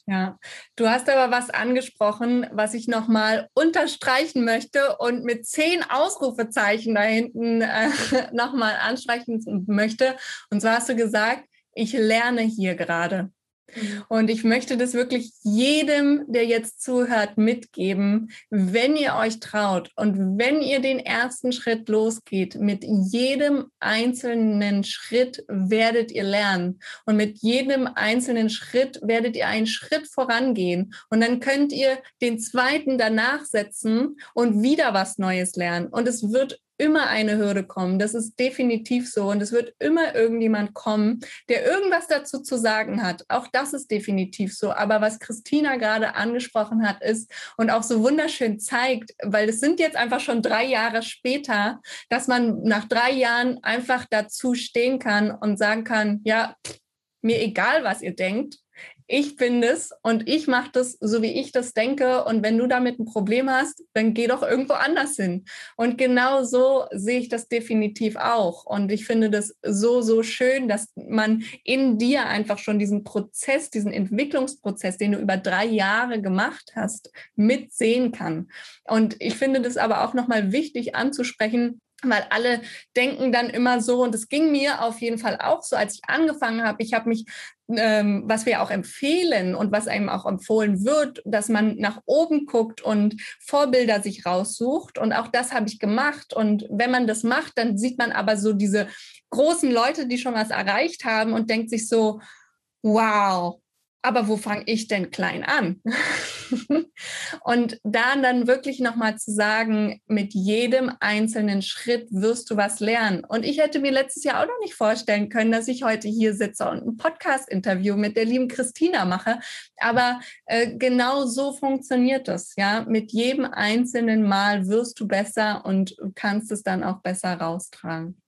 ja, du hast aber was angesprochen, was ich nochmal unterstreichen möchte und mit zehn Ausrufezeichen da hinten äh, [laughs] nochmal ansprechen möchte. Und zwar hast du gesagt, ich lerne hier gerade. Mhm. Und ich möchte das wirklich jedem, der jetzt zuhört, mitgeben. Wenn ihr euch traut und wenn ihr den ersten Schritt losgeht, mit jedem einzelnen Schritt werdet ihr lernen. Und mit jedem einzelnen Schritt werdet ihr einen Schritt vorangehen. Und dann könnt ihr den zweiten danach setzen und wieder was Neues lernen. Und es wird immer eine Hürde kommen. Das ist definitiv so. Und es wird immer irgendjemand kommen, der irgendwas dazu zu sagen hat. Auch das ist definitiv so. Aber was Christina gerade angesprochen hat, ist und auch so wunderschön zeigt, weil es sind jetzt einfach schon drei Jahre später, dass man nach drei Jahren einfach dazu stehen kann und sagen kann, ja, mir egal, was ihr denkt ich bin es und ich mache das so, wie ich das denke. Und wenn du damit ein Problem hast, dann geh doch irgendwo anders hin. Und genau so sehe ich das definitiv auch. Und ich finde das so, so schön, dass man in dir einfach schon diesen Prozess, diesen Entwicklungsprozess, den du über drei Jahre gemacht hast, mitsehen kann. Und ich finde das aber auch nochmal wichtig anzusprechen, weil alle denken dann immer so, und es ging mir auf jeden Fall auch so, als ich angefangen habe, ich habe mich, ähm, was wir auch empfehlen und was einem auch empfohlen wird, dass man nach oben guckt und Vorbilder sich raussucht. Und auch das habe ich gemacht. Und wenn man das macht, dann sieht man aber so diese großen Leute, die schon was erreicht haben und denkt sich so, wow, aber wo fange ich denn klein an? [laughs] und da dann wirklich nochmal zu sagen, mit jedem einzelnen Schritt wirst du was lernen. Und ich hätte mir letztes Jahr auch noch nicht vorstellen können, dass ich heute hier sitze und ein Podcast-Interview mit der lieben Christina mache. Aber äh, genau so funktioniert das. Ja, mit jedem einzelnen Mal wirst du besser und kannst es dann auch besser raustragen.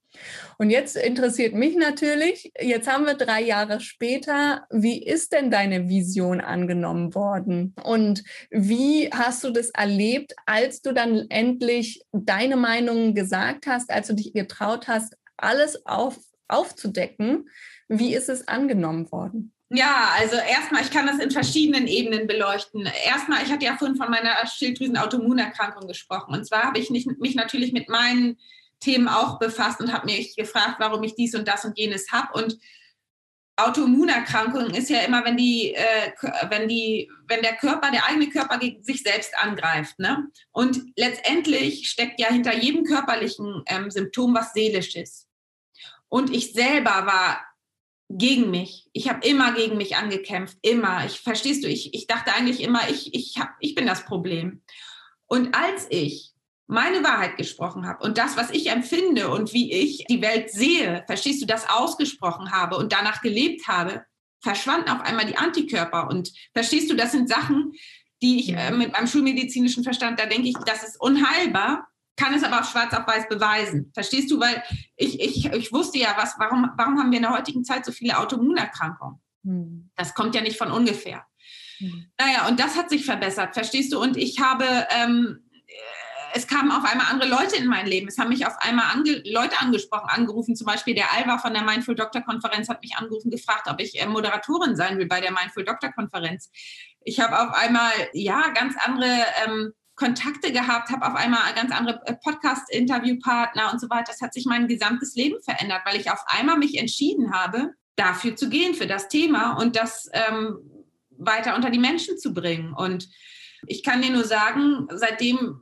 Und jetzt interessiert mich natürlich, jetzt haben wir drei Jahre später, wie ist denn deine Vision angenommen worden? Und wie hast du das erlebt, als du dann endlich deine Meinung gesagt hast, als du dich getraut hast, alles auf, aufzudecken? Wie ist es angenommen worden? Ja, also erstmal, ich kann das in verschiedenen Ebenen beleuchten. Erstmal, ich hatte ja vorhin von meiner Schilddrüsenautoimmunerkrankung gesprochen. Und zwar habe ich nicht, mich natürlich mit meinen Themen auch befasst und habe mich gefragt, warum ich dies und das und jenes habe. Und Autoimmunerkrankung ist ja immer, wenn die, äh, wenn die, wenn der Körper, der eigene Körper gegen sich selbst angreift. Ne? Und letztendlich steckt ja hinter jedem körperlichen ähm, Symptom was Seelisches. Und ich selber war gegen mich. Ich habe immer gegen mich angekämpft, immer. Ich verstehst du, ich, ich dachte eigentlich immer, ich, ich, hab, ich bin das Problem. Und als ich meine Wahrheit gesprochen habe und das, was ich empfinde und wie ich die Welt sehe, verstehst du, das ausgesprochen habe und danach gelebt habe, verschwanden auf einmal die Antikörper. Und verstehst du, das sind Sachen, die ich äh, mit meinem schulmedizinischen Verstand, da denke ich, das ist unheilbar, kann es aber auf schwarz auf weiß beweisen. Verstehst du? Weil ich, ich, ich wusste ja, was, warum, warum haben wir in der heutigen Zeit so viele Autoimmunerkrankungen? Hm. Das kommt ja nicht von ungefähr. Hm. Naja, und das hat sich verbessert, verstehst du? Und ich habe ähm, es kamen auf einmal andere Leute in mein Leben. Es haben mich auf einmal ange Leute angesprochen, angerufen. Zum Beispiel der Alva von der Mindful Doctor Konferenz hat mich angerufen, gefragt, ob ich äh, Moderatorin sein will bei der Mindful Doctor Konferenz. Ich habe auf einmal, ja, ganz andere ähm, Kontakte gehabt, habe auf einmal ganz andere äh, Podcast-Interviewpartner und so weiter. Das hat sich mein gesamtes Leben verändert, weil ich auf einmal mich entschieden habe, dafür zu gehen, für das Thema und das ähm, weiter unter die Menschen zu bringen. Und ich kann dir nur sagen, seitdem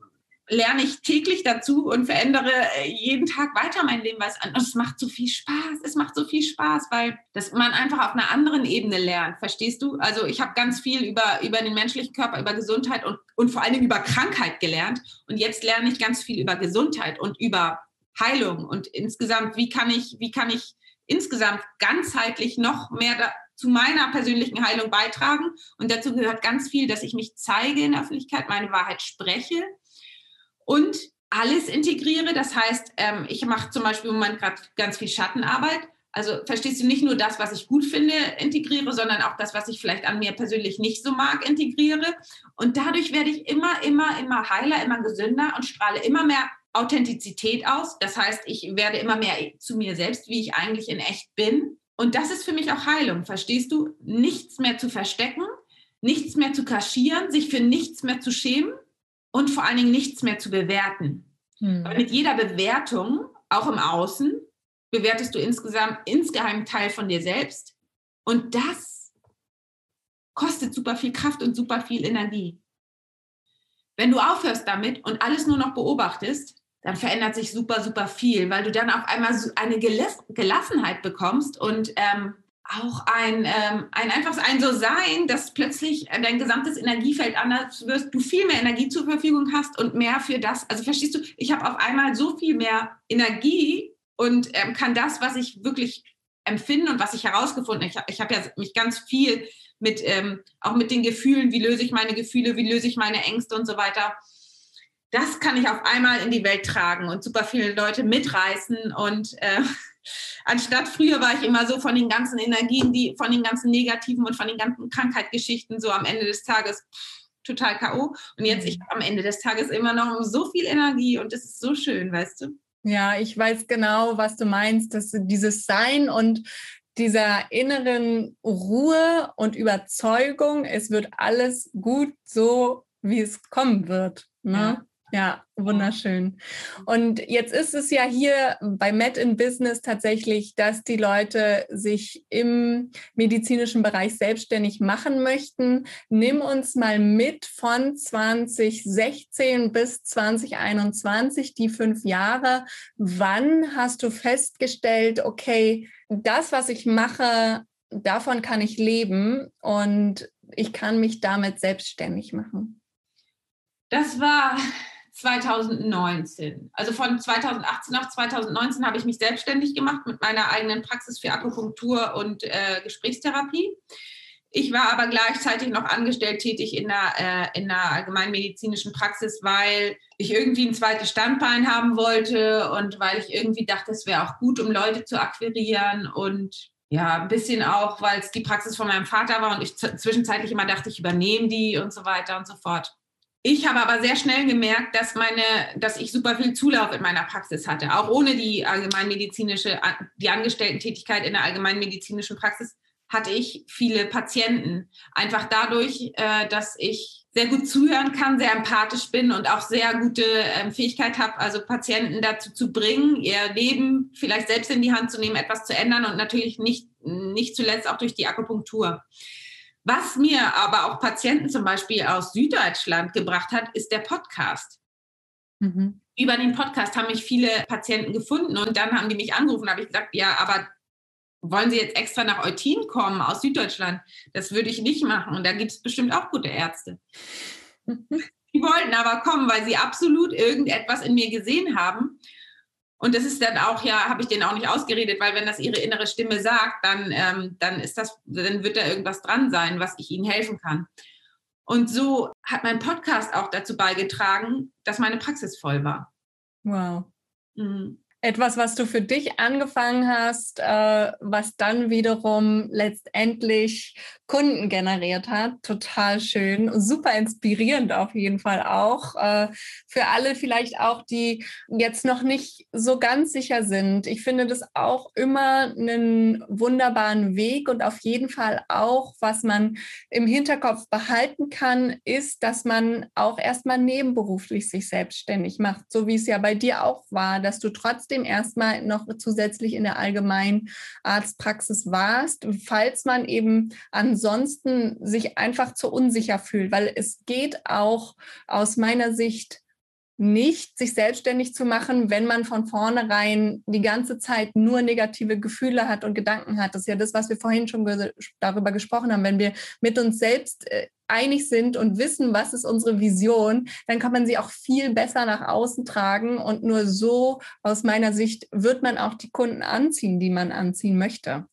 lerne ich täglich dazu und verändere äh, jeden Tag weiter mein Leben, weil es, es macht so viel Spaß. Es macht so viel Spaß, weil das man einfach auf einer anderen Ebene lernt. Verstehst du? Also ich habe ganz viel über, über den menschlichen Körper, über Gesundheit und, und vor Dingen über Krankheit gelernt. Und jetzt lerne ich ganz viel über Gesundheit und über Heilung und insgesamt, wie kann ich, wie kann ich insgesamt ganzheitlich noch mehr da, zu meiner persönlichen Heilung beitragen. Und dazu gehört ganz viel, dass ich mich zeige in der Öffentlichkeit, meine Wahrheit spreche und alles integriere. Das heißt, ähm, ich mache zum Beispiel im Moment gerade ganz viel Schattenarbeit. Also verstehst du nicht nur das, was ich gut finde, integriere, sondern auch das, was ich vielleicht an mir persönlich nicht so mag, integriere. Und dadurch werde ich immer, immer, immer heiler, immer gesünder und strahle immer mehr Authentizität aus. Das heißt, ich werde immer mehr zu mir selbst, wie ich eigentlich in echt bin. Und das ist für mich auch Heilung, verstehst du? Nichts mehr zu verstecken, nichts mehr zu kaschieren, sich für nichts mehr zu schämen, und vor allen Dingen nichts mehr zu bewerten. Hm. Mit jeder Bewertung, auch im Außen, bewertest du insgesamt insgeheim Teil von dir selbst. Und das kostet super viel Kraft und super viel Energie. Wenn du aufhörst damit und alles nur noch beobachtest, dann verändert sich super, super viel, weil du dann auf einmal eine Gelassenheit bekommst und ähm, auch ein, ähm, ein einfaches ein so sein, dass plötzlich dein gesamtes Energiefeld anders wirst, du viel mehr Energie zur Verfügung hast und mehr für das. Also verstehst du, ich habe auf einmal so viel mehr Energie und ähm, kann das, was ich wirklich empfinde und was ich herausgefunden habe. Ich habe ich hab ja mich ganz viel mit, ähm, auch mit den Gefühlen, wie löse ich meine Gefühle, wie löse ich meine Ängste und so weiter. Das kann ich auf einmal in die Welt tragen und super viele Leute mitreißen und äh, anstatt früher war ich immer so von den ganzen Energien, die von den ganzen negativen und von den ganzen Krankheitsgeschichten so am Ende des Tages total K.O. Und jetzt ich am Ende des Tages immer noch so viel Energie und das ist so schön, weißt du? Ja, ich weiß genau, was du meinst, dass dieses Sein und dieser inneren Ruhe und Überzeugung, es wird alles gut so, wie es kommen wird. Ne? Ja. Ja, wunderschön. Und jetzt ist es ja hier bei Met in Business tatsächlich, dass die Leute sich im medizinischen Bereich selbstständig machen möchten. Nimm uns mal mit von 2016 bis 2021, die fünf Jahre. Wann hast du festgestellt, okay, das, was ich mache, davon kann ich leben und ich kann mich damit selbstständig machen? Das war 2019. Also von 2018 auf 2019 habe ich mich selbstständig gemacht mit meiner eigenen Praxis für Akupunktur und äh, Gesprächstherapie. Ich war aber gleichzeitig noch angestellt tätig in der, äh, in der allgemeinmedizinischen Praxis, weil ich irgendwie ein zweites Standbein haben wollte und weil ich irgendwie dachte, es wäre auch gut, um Leute zu akquirieren und ja, ein bisschen auch, weil es die Praxis von meinem Vater war und ich zwischenzeitlich immer dachte, ich übernehme die und so weiter und so fort. Ich habe aber sehr schnell gemerkt, dass, meine, dass ich super viel Zulauf in meiner Praxis hatte. Auch ohne die allgemeinmedizinische, die Angestellten-Tätigkeit in der allgemeinmedizinischen Praxis hatte ich viele Patienten. Einfach dadurch, äh, dass ich sehr gut zuhören kann, sehr empathisch bin und auch sehr gute ähm, Fähigkeit habe, also Patienten dazu zu bringen, ihr Leben vielleicht selbst in die Hand zu nehmen, etwas zu ändern und natürlich nicht, nicht zuletzt auch durch die Akupunktur. Was mir aber auch Patienten zum Beispiel aus Süddeutschland gebracht hat, ist der Podcast. Mhm. Über den Podcast haben mich viele Patienten gefunden und dann haben die mich angerufen, habe ich gesagt, ja, aber wollen Sie jetzt extra nach Eutin kommen aus Süddeutschland? Das würde ich nicht machen und da gibt es bestimmt auch gute Ärzte. [laughs] Die wollten aber kommen, weil sie absolut irgendetwas in mir gesehen haben und das ist dann auch ja, habe ich denen auch nicht ausgeredet, weil wenn das ihre innere Stimme sagt, dann, ähm, dann ist das, dann wird da irgendwas dran sein, was ich ihnen helfen kann. Und so hat mein Podcast auch dazu beigetragen, dass meine Praxis voll war. Wow. Mhm. Etwas, was du für dich angefangen hast, äh, was dann wiederum letztendlich Kunden generiert hat. Total schön, super inspirierend auf jeden Fall auch. Äh, für alle vielleicht auch, die jetzt noch nicht so ganz sicher sind. Ich finde das auch immer einen wunderbaren Weg und auf jeden Fall auch, was man im Hinterkopf behalten kann, ist, dass man auch erstmal nebenberuflich sich selbstständig macht, so wie es ja bei dir auch war, dass du trotzdem erstmal noch zusätzlich in der allgemeinen Arztpraxis warst, falls man eben ansonsten sich einfach zu unsicher fühlt, weil es geht auch aus meiner Sicht nicht, sich selbstständig zu machen, wenn man von vornherein die ganze Zeit nur negative Gefühle hat und Gedanken hat. Das ist ja das, was wir vorhin schon darüber gesprochen haben. Wenn wir mit uns selbst äh, einig sind und wissen, was ist unsere Vision, dann kann man sie auch viel besser nach außen tragen. Und nur so, aus meiner Sicht, wird man auch die Kunden anziehen, die man anziehen möchte.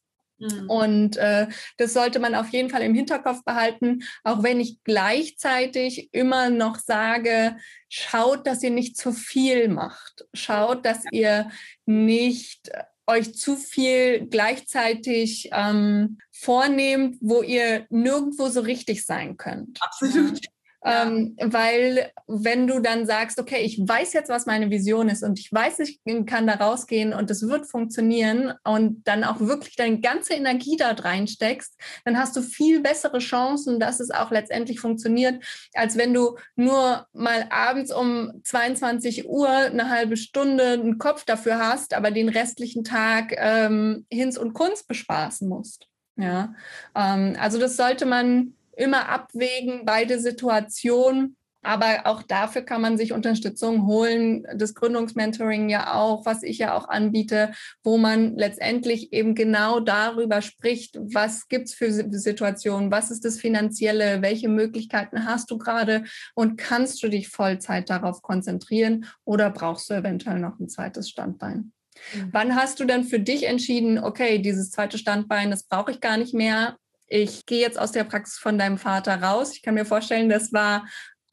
Mhm. Und äh, das sollte man auf jeden Fall im Hinterkopf behalten, auch wenn ich gleichzeitig immer noch sage, schaut, dass ihr nicht zu viel macht. Schaut, dass ihr nicht euch zu viel gleichzeitig ähm, vornehmt, wo ihr nirgendwo so richtig sein könnt. Absolut. Ähm, weil wenn du dann sagst, okay, ich weiß jetzt, was meine Vision ist und ich weiß, ich kann da rausgehen und es wird funktionieren und dann auch wirklich deine ganze Energie da reinsteckst, dann hast du viel bessere Chancen, dass es auch letztendlich funktioniert, als wenn du nur mal abends um 22 Uhr eine halbe Stunde einen Kopf dafür hast, aber den restlichen Tag ähm, Hinz und Kunst bespaßen musst. Ja, ähm, also das sollte man immer abwägen, beide Situationen. Aber auch dafür kann man sich Unterstützung holen. Das Gründungsmentoring ja auch, was ich ja auch anbiete, wo man letztendlich eben genau darüber spricht, was gibt es für Situationen, was ist das Finanzielle, welche Möglichkeiten hast du gerade und kannst du dich Vollzeit darauf konzentrieren oder brauchst du eventuell noch ein zweites Standbein? Mhm. Wann hast du dann für dich entschieden, okay, dieses zweite Standbein, das brauche ich gar nicht mehr? Ich gehe jetzt aus der Praxis von deinem Vater raus. Ich kann mir vorstellen, das war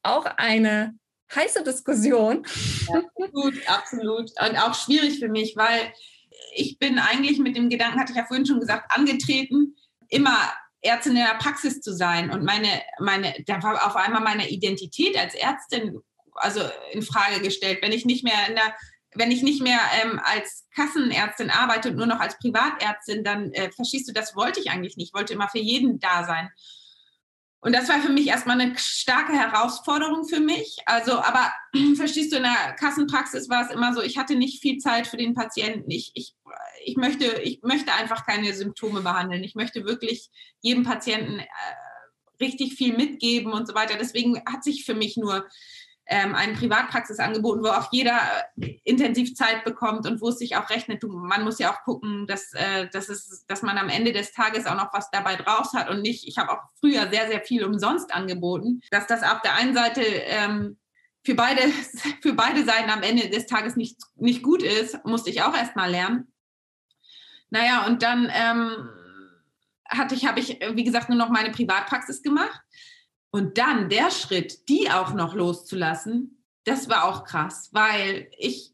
auch eine heiße Diskussion. absolut, absolut. Und auch schwierig für mich, weil ich bin eigentlich mit dem Gedanken, hatte ich ja vorhin schon gesagt, angetreten, immer Ärztin in der Praxis zu sein. Und meine, meine, da war auf einmal meine Identität als Ärztin also in Frage gestellt. Wenn ich nicht mehr in der wenn ich nicht mehr ähm, als Kassenärztin arbeite und nur noch als Privatärztin, dann äh, verstehst du, das wollte ich eigentlich nicht. Ich wollte immer für jeden da sein. Und das war für mich erstmal eine starke Herausforderung für mich. Also, aber [clears throat] verstehst du, in der Kassenpraxis war es immer so, ich hatte nicht viel Zeit für den Patienten. Ich, ich, ich, möchte, ich möchte einfach keine Symptome behandeln. Ich möchte wirklich jedem Patienten äh, richtig viel mitgeben und so weiter. Deswegen hat sich für mich nur ähm, eine Privatpraxis angeboten, wo auch jeder äh, intensiv Zeit bekommt und wo es sich auch rechnet. Du, man muss ja auch gucken, dass, äh, dass, es, dass man am Ende des Tages auch noch was dabei draus hat und nicht, ich habe auch früher sehr, sehr viel umsonst angeboten, dass das auf der einen Seite ähm, für, beide, [laughs] für beide Seiten am Ende des Tages nicht, nicht gut ist, musste ich auch erst mal lernen. Naja, und dann ähm, hatte ich, habe ich, wie gesagt, nur noch meine Privatpraxis gemacht. Und dann der Schritt, die auch noch loszulassen, das war auch krass, weil ich,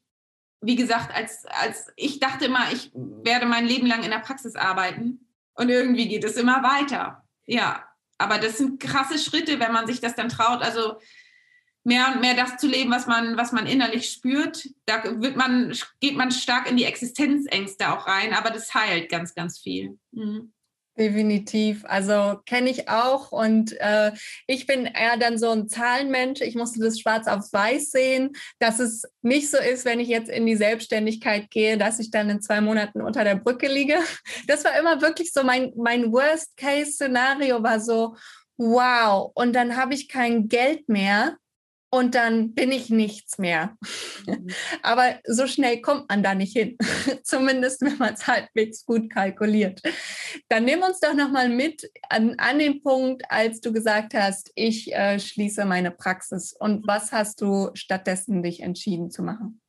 wie gesagt, als, als ich dachte immer, ich werde mein Leben lang in der Praxis arbeiten und irgendwie geht es immer weiter. Ja, aber das sind krasse Schritte, wenn man sich das dann traut. Also mehr und mehr das zu leben, was man, was man innerlich spürt. Da wird man, geht man stark in die Existenzängste auch rein, aber das heilt ganz, ganz viel. Mhm. Definitiv. Also kenne ich auch. Und äh, ich bin eher dann so ein Zahlenmensch. Ich musste das schwarz auf weiß sehen, dass es nicht so ist, wenn ich jetzt in die Selbstständigkeit gehe, dass ich dann in zwei Monaten unter der Brücke liege. [laughs] Das war immer wirklich so mein, mein Worst-Case-Szenario war so, wow. Und dann habe ich kein Geld mehr und dann bin ich nichts mehr. Mhm. [laughs] Aber so schnell kommt man da nicht hin, [laughs] zumindest wenn man es halbwegs gut kalkuliert. Dann nimm uns doch nochmal mit an, an, den Punkt, als du gesagt hast, ich äh, schließe meine Praxis. Und was hast du stattdessen dich entschieden zu machen?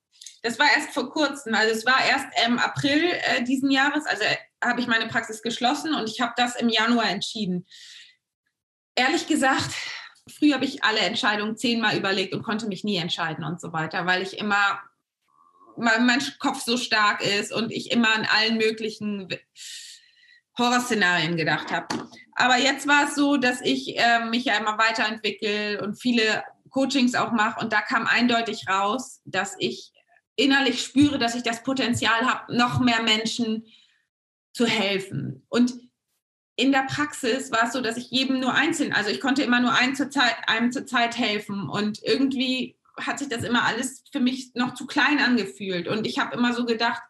Das war erst vor kurzem, also es war erst im April äh, diesen Jahres, also äh, habe ich meine Praxis geschlossen und ich habe das im Januar entschieden. Ehrlich gesagt, früher habe ich alle Entscheidungen zehnmal überlegt und konnte mich nie entscheiden und so weiter, weil ich immer mein, mein Kopf so stark ist und ich immer an allen möglichen Horrorszenarien gedacht habe. Aber jetzt war es so, dass ich äh, mich ja immer weiterentwickle und viele Coachings auch mache. Und da kam eindeutig raus, dass ich innerlich spüre, dass ich das Potenzial habe, noch mehr Menschen zu helfen. Und in der Praxis war es so, dass ich jedem nur einzeln, also ich konnte immer nur einem zur Zeit, einem zur Zeit helfen. Und irgendwie hat sich das immer alles für mich noch zu klein angefühlt. Und ich habe immer so gedacht,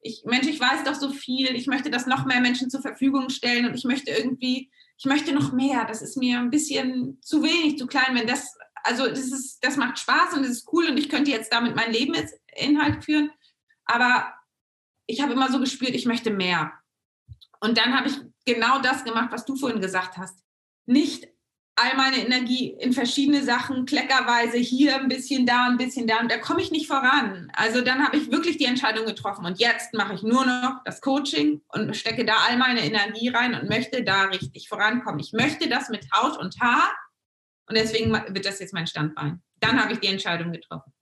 ich, Mensch, ich weiß doch so viel, ich möchte das noch mehr Menschen zur Verfügung stellen und ich möchte irgendwie, ich möchte noch mehr. Das ist mir ein bisschen zu wenig, zu klein, wenn das, also das ist, das macht Spaß und das ist cool und ich könnte jetzt damit mein Leben als Inhalt führen. Aber ich habe immer so gespürt, ich möchte mehr. Und dann habe ich genau das gemacht, was du vorhin gesagt hast. Nicht all meine Energie in verschiedene Sachen, kleckerweise hier ein bisschen da, ein bisschen da und da komme ich nicht voran. Also dann habe ich wirklich die Entscheidung getroffen und jetzt mache ich nur noch das Coaching und stecke da all meine Energie rein und möchte da richtig vorankommen. Ich möchte das mit Haut und Haar und deswegen wird das jetzt mein Standbein. Dann habe ich die Entscheidung getroffen.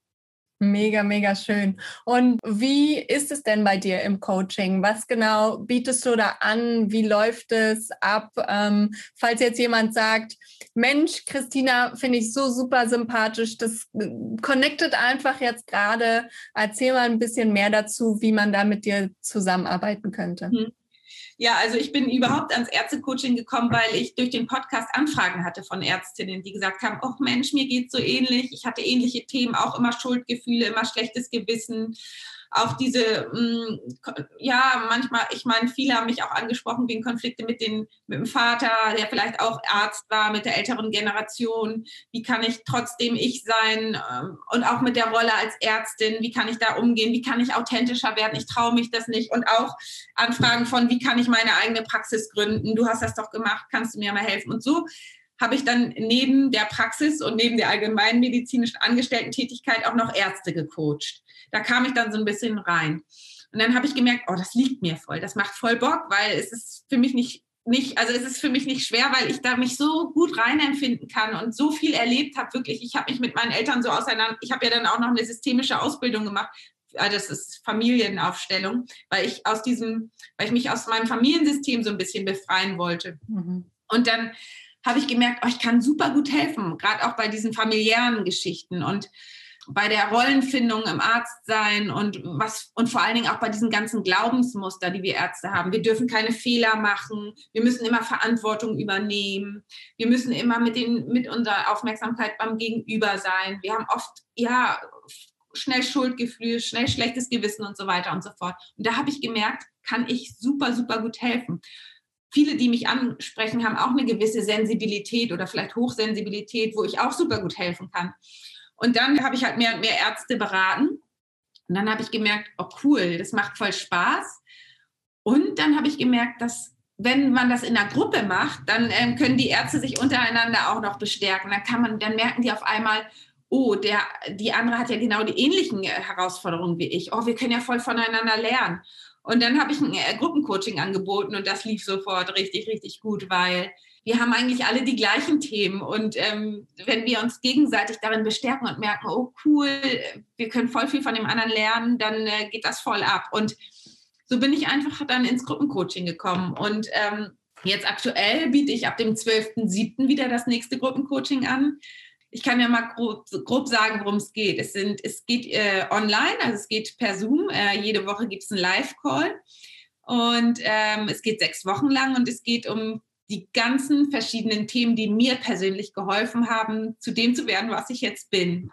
Mega, mega schön. Und wie ist es denn bei dir im Coaching? Was genau bietest du da an? Wie läuft es ab? Ähm, falls jetzt jemand sagt, Mensch, Christina, finde ich so super sympathisch, das äh, connectet einfach jetzt gerade. Erzähl mal ein bisschen mehr dazu, wie man da mit dir zusammenarbeiten könnte. Mhm. Ja, also ich bin überhaupt ans Ärztecoaching gekommen, weil ich durch den Podcast Anfragen hatte von Ärztinnen, die gesagt haben, oh Mensch, mir geht so ähnlich. Ich hatte ähnliche Themen, auch immer Schuldgefühle, immer schlechtes Gewissen auch diese, mh, mm, ja, manchmal, ich meine, viele haben mich auch angesprochen wegen Konflikte mit, den, mit dem Vater, der vielleicht auch Arzt war, mit der älteren Generation. Wie kann ich trotzdem ich sein ähm, und auch mit der Rolle als Ärztin, wie kann ich da umgehen, wie kann ich authentischer werden, ich traue mich das nicht. Und auch Anfragen von, wie kann ich meine eigene Praxis gründen, du hast das doch gemacht, kannst du mir mal helfen. Und so habe ich dann neben der Praxis und neben der allgemeinen medizinischen Angestellten-Tätigkeit auch noch Ärzte gecoacht da kam ich dann so ein bisschen rein. Und dann habe ich gemerkt, oh, das liegt mir voll, das macht voll Bock, weil es ist für mich nicht, nicht, also es ist für mich nicht schwer, weil ich da mich so gut reinempfinden kann und so viel erlebt habe, wirklich. Ich habe mich mit meinen Eltern so auseinander, ich habe ja dann auch noch eine systemische Ausbildung gemacht, also das ist Familienaufstellung, weil ich aus diesem, weil ich mich aus meinem Familiensystem so ein bisschen befreien wollte. Mhm. Und dann habe ich gemerkt, oh, ich kann super gut helfen, gerade auch bei diesen familiären Geschichten. Und bei der Rollenfindung im Arztsein und was und vor allen Dingen auch bei diesen ganzen Glaubensmuster, die wir Ärzte haben. Wir dürfen keine Fehler machen. Wir müssen immer Verantwortung übernehmen. Wir müssen immer mit den mit unserer Aufmerksamkeit beim Gegenüber sein. Wir haben oft ja schnell Schuldgefühl, schnell schlechtes Gewissen und so weiter und so fort. Und da habe ich gemerkt, kann ich super super gut helfen. Viele, die mich ansprechen, haben auch eine gewisse Sensibilität oder vielleicht Hochsensibilität, wo ich auch super gut helfen kann. Und dann habe ich halt mehr und mehr Ärzte beraten. Und dann habe ich gemerkt, oh cool, das macht voll Spaß. Und dann habe ich gemerkt, dass wenn man das in einer Gruppe macht, dann ähm, können die Ärzte sich untereinander auch noch bestärken. Dann kann man, dann merken die auf einmal, oh, der, die andere hat ja genau die ähnlichen äh, Herausforderungen wie ich. Oh, wir können ja voll voneinander lernen. Und dann habe ich ein äh, Gruppencoaching angeboten und das lief sofort richtig, richtig gut, weil wir haben eigentlich alle die gleichen Themen. Und ähm, wenn wir uns gegenseitig darin bestärken und merken, oh cool, wir können voll viel von dem anderen lernen, dann äh, geht das voll ab. Und so bin ich einfach dann ins Gruppencoaching gekommen. Und ähm, jetzt aktuell biete ich ab dem 12.07. wieder das nächste Gruppencoaching an. Ich kann ja mal grob, grob sagen, worum es geht. Es, sind, es geht äh, online, also es geht per Zoom. Äh, jede Woche gibt es einen Live-Call. Und ähm, es geht sechs Wochen lang und es geht um die ganzen verschiedenen Themen, die mir persönlich geholfen haben, zu dem zu werden, was ich jetzt bin.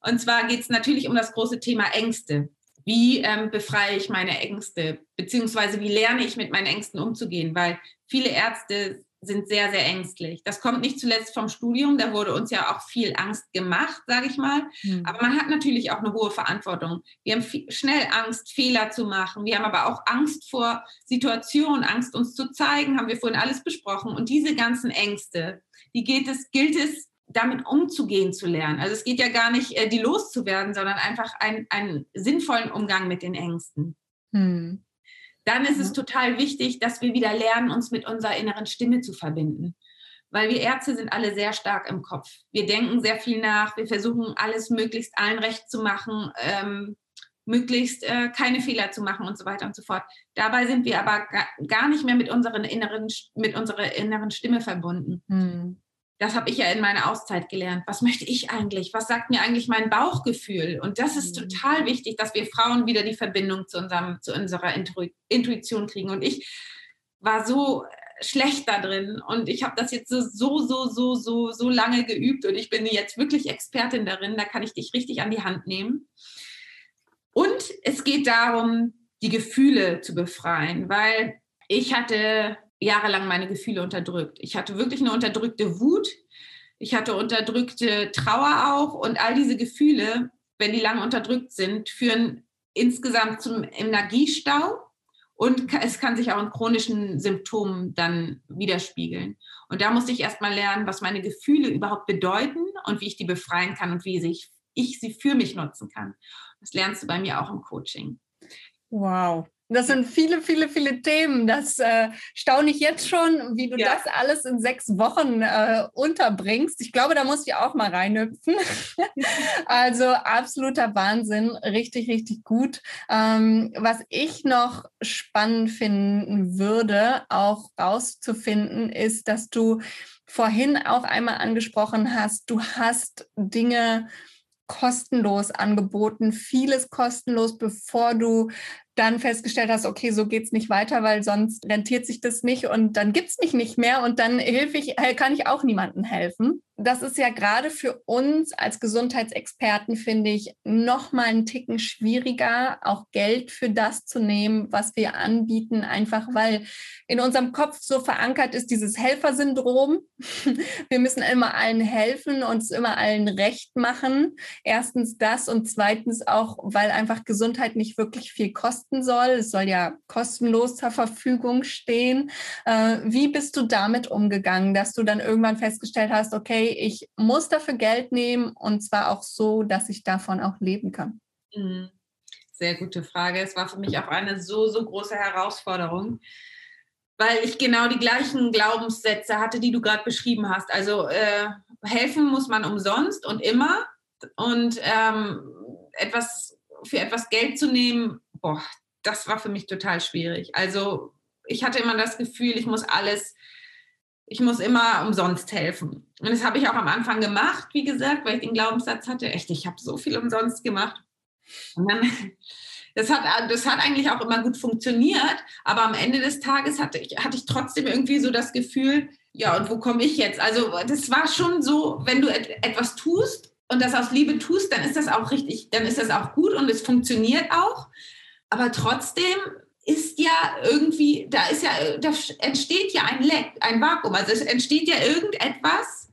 Und zwar geht es natürlich um das große Thema Ängste. Wie ähm, befreie ich meine Ängste? Beziehungsweise wie lerne ich mit meinen Ängsten umzugehen? Weil viele Ärzte sind sehr, sehr ängstlich. Das kommt nicht zuletzt vom Studium, da wurde uns ja auch viel Angst gemacht, sage ich mal. Mhm. Aber man hat natürlich auch eine hohe Verantwortung. Wir haben viel, schnell Angst, Fehler zu machen. Wir haben aber auch Angst vor Situationen, Angst uns zu zeigen, haben wir vorhin alles besprochen. Und diese ganzen Ängste, die geht es, gilt es, damit umzugehen zu lernen. Also es geht ja gar nicht, äh, die loszuwerden, sondern einfach ein, einen sinnvollen Umgang mit den Ängsten. Mhm dann ist es mhm. total wichtig, dass wir wieder lernen, uns mit unserer inneren Stimme zu verbinden. Weil wir Ärzte sind alle sehr stark im Kopf. Wir denken sehr viel nach, wir versuchen alles möglichst allen recht zu machen. Ähm, möglichst äh, keine Fehler zu machen und so weiter und so fort. Dabei sind wir aber gar nicht mehr mit, unseren inneren, mit unserer inneren Stimme verbunden. Hm. Das habe ich ja in meiner Auszeit gelernt. Was möchte ich eigentlich? Was sagt mir eigentlich mein Bauchgefühl? Und das ist hm. total wichtig, dass wir Frauen wieder die Verbindung zu, unserem, zu unserer Intuition kriegen. Und ich war so schlecht da drin und ich habe das jetzt so, so, so, so, so lange geübt und ich bin jetzt wirklich Expertin darin. Da kann ich dich richtig an die Hand nehmen. Und es geht darum, die Gefühle zu befreien, weil ich hatte jahrelang meine Gefühle unterdrückt. Ich hatte wirklich eine unterdrückte Wut. Ich hatte unterdrückte Trauer auch und all diese Gefühle, wenn die lange unterdrückt sind, führen insgesamt zum Energiestau und es kann sich auch in chronischen Symptomen dann widerspiegeln. Und da musste ich erstmal lernen, was meine Gefühle überhaupt bedeuten und wie ich die befreien kann und wie ich, ich sie für mich nutzen kann. Das lernst du bei mir auch im Coaching. Wow. Das sind viele, viele, viele Themen. Das äh, staune ich jetzt schon, wie du ja. das alles in sechs Wochen äh, unterbringst. Ich glaube, da muss ich auch mal reinhüpfen. [laughs] also absoluter Wahnsinn, richtig, richtig gut. Ähm, was ich noch spannend finden würde, auch rauszufinden, ist, dass du vorhin auch einmal angesprochen hast, du hast Dinge kostenlos angeboten, vieles kostenlos, bevor du dann festgestellt hast, okay, so geht es nicht weiter, weil sonst rentiert sich das nicht und dann gibt es mich nicht mehr und dann hilf ich, äh, kann ich auch niemandem helfen das ist ja gerade für uns als Gesundheitsexperten, finde ich, noch mal einen Ticken schwieriger, auch Geld für das zu nehmen, was wir anbieten, einfach weil in unserem Kopf so verankert ist dieses Helfersyndrom. [laughs] Wir müssen immer allen helfen und es immer allen recht machen. Erstens das und zweitens auch, weil einfach Gesundheit nicht wirklich viel kosten soll. Es soll ja kostenlos zur Verfügung stehen. Äh, wie bist du damit umgegangen, dass du dann irgendwann festgestellt hast, okay, ich muss dafür Geld nehmen und zwar auch so, dass ich davon auch leben kann? Mhm. Sehr gute Frage. Es war für mich auch eine so, so große Herausforderung, weil ich genau die gleichen Glaubenssätze hatte, die du gerade beschrieben hast. Also äh, helfen muss man umsonst und immer und ähm, etwas für etwas Geld zu nehmen, boah, das war für mich total schwierig. Also ich hatte immer das Gefühl, ich muss alles ich muss immer umsonst helfen. Und das habe ich auch am Anfang gemacht, wie gesagt, weil ich den Glaubenssatz hatte, echt, ich habe so viel umsonst gemacht. Und dann, [laughs] das hat, das hat eigentlich auch immer gut funktioniert, aber am Ende des Tages hatte ich, hatte ich trotzdem irgendwie so das Gefühl, ja, und wo komme ich jetzt? Also das war schon so, wenn du et etwas tust und das aus Liebe tust, dann ist das auch richtig, dann ist das auch gut und es funktioniert auch. Aber trotzdem ist ja irgendwie, da ist ja, da entsteht ja ein Leck, ein Vakuum. Also es entsteht ja irgendetwas,